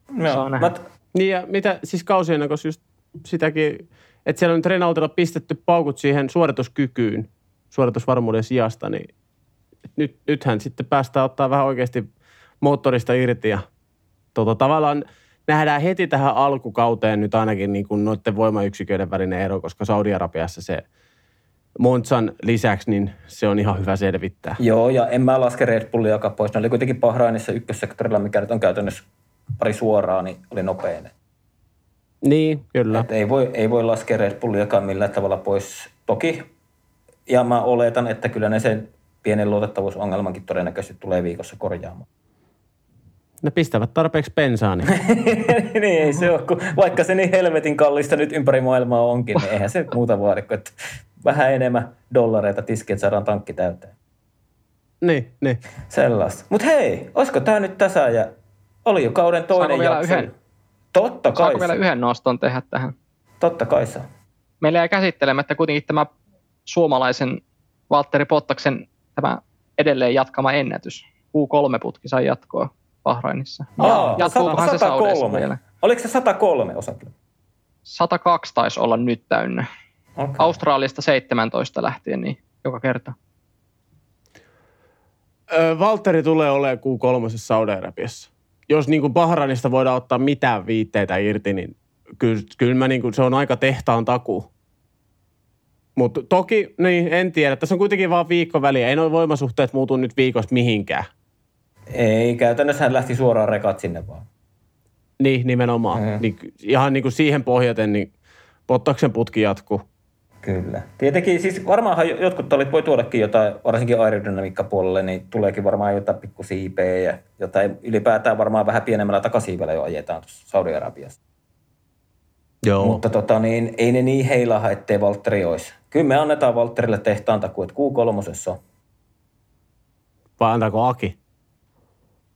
Saa Joo, nähdä. mä, Niin ja mitä, siis kausien just sitäkin, että siellä on nyt Renaultilla pistetty paukut siihen suorituskykyyn, suoritusvarmuuden sijasta, niin nyt, nythän sitten päästään ottaa vähän oikeasti moottorista irti ja tota, tavallaan nähdään heti tähän alkukauteen nyt ainakin niin kuin noiden voimayksiköiden välinen ero, koska Saudi-Arabiassa se Monzan lisäksi, niin se on ihan hyvä selvittää. Joo, ja en mä laske Red Bulliakaan pois. Ne oli kuitenkin Bahrainissa ykkössektorilla, mikä nyt on käytännössä pari suoraa, niin oli nopeinen. Niin, kyllä. Et ei, voi, ei voi laskea Red Bulliakaan millään tavalla pois. Toki, ja mä oletan, että kyllä ne sen pienen luotettavuusongelmankin todennäköisesti tulee viikossa korjaamaan. Ne pistävät tarpeeksi bensaa, niin niin ei se ole, kun vaikka se niin helvetin kallista nyt ympäri maailmaa onkin, niin eihän se muuta vaadi, kuin että vähän enemmän dollareita tiskiin, että saadaan tankki täyteen. niin, niin. Sellaista. Mutta hei, olisiko tämä nyt tässä ja oli jo kauden toinen Saanko vielä jakso. yhden? Totta kai saako vielä yhden noston tehdä tähän? Totta kai saa. Meillä jäi käsittelemättä kuitenkin tämä suomalaisen Valtteri Pottaksen tämä edelleen jatkama ennätys. Q3-putki sai jatkoa Bahrainissa. Aa, Jatkuukohan se Saudeissa 103. vielä? Oliko se 103 osakilla? 102 taisi olla nyt täynnä. Okay. Australiasta 17 lähtien, niin joka kerta. Ö, Valtteri tulee olemaan Q3 Saudi-Arabiassa. Jos niin kuin Bahrainista voidaan ottaa mitään viitteitä irti, niin kyllä, kyllä mä niin kuin, se on aika tehtaan takuu. Mutta toki, niin en tiedä. Tässä on kuitenkin vaan viikko väliä. Ei noin voimasuhteet muutu nyt viikosta mihinkään. Ei, käytännössä hän lähti suoraan rekat sinne vaan. Niin, nimenomaan. Mm. Niin, ihan niin kuin siihen pohjaten, niin Pottaksen putki jatkuu. Kyllä. Tietenkin, siis varmaanhan jotkut tallit voi tuodakin jotain, varsinkin aerodynamiikkapuolelle, niin tuleekin varmaan jotain pikku siipeä ja jotain ylipäätään varmaan vähän pienemmällä takasiivellä jo ajetaan Saudi-Arabiassa. Joo. Mutta tota, niin, ei ne niin heilaha, ettei Valtteri olisi. Kyllä me annetaan Valtterille tehtaan takuu, että Q3 on. Vai antaako Aki?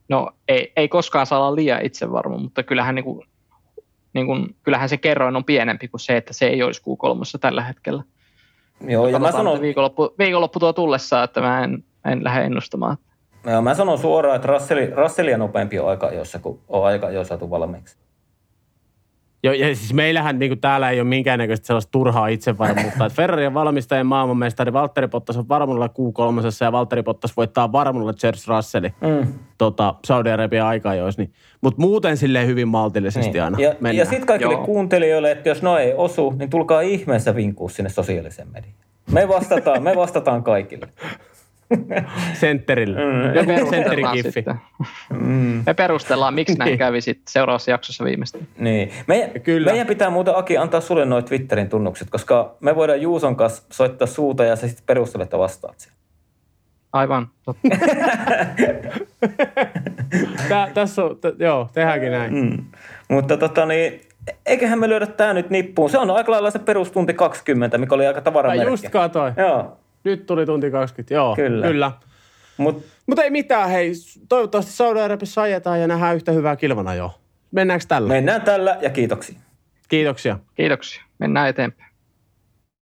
No ei, ei koskaan saa olla liian itsevarma, mutta kyllähän, niin kuin, niin kuin, kyllähän se kerroin on pienempi kuin se, että se ei olisi Q3 tällä hetkellä. Joo, ja mä Katsotaan, sanon, että viikonloppu, viikonloppu tuo tullessa, että mä en, en lähde ennustamaan. joo, mä sanon suoraan, että Russell, Russellia nopeampi on aika ajoissa, kun on aika jo saatu valmiiksi. Joo, ja siis meillähän niin kuin täällä ei ole minkäännäköistä sellaista turhaa itsevarmuutta. että Ferrari on valmistajien maailmanmestari, Valtteri Bottas on varmuudella Q3 ja Valtteri Bottas voittaa varmuudella George Russellin Mm. tota, Saudi-Arabian aikajoissa. Niin. Mutta muuten silleen hyvin maltillisesti Niin. aina Ja, ja sitten kaikille Joo. kuuntelijoille, että jos no ei osu, niin tulkaa ihmeessä vinkuu sinne sosiaalisen mediaan. Me vastataan, me vastataan kaikille. Sentterille. Mm. Me Joku perustellaan sentterikiffi. Mm. Me perustellaan, miksi näin Niin. kävi sitten seuraavassa jaksossa viimeistään. Niin. Meidän, Kyllä. meidän pitää muuten Aki antaa sulle noin Twitterin tunnukset, koska me voidaan Juuson kanssa soittaa suuta ja sä sitten perustelet että vastaat siihen. Aivan. totta. Tää, tässä on, t- joo, tehdäänkin näin. Mm. Mutta tota niin, eiköhän me lyödä tää nyt nippuun. Se on aika lailla se perustunti 20, mikä oli aika Mä tavaramerkki. just katsoin. Joo, Nyt tuli tunti 20, joo. Kyllä. Kyllä. mutta Mutta ei mitään, hei. Toivottavasti Saudi-Arabiassa ajetaan ja nähdään yhtä hyvää kilvana jo. Mennäänkö tällä? mennään tällä ja kiitoksia. Kiitoksia. Kiitoksia. Mennään eteenpäin.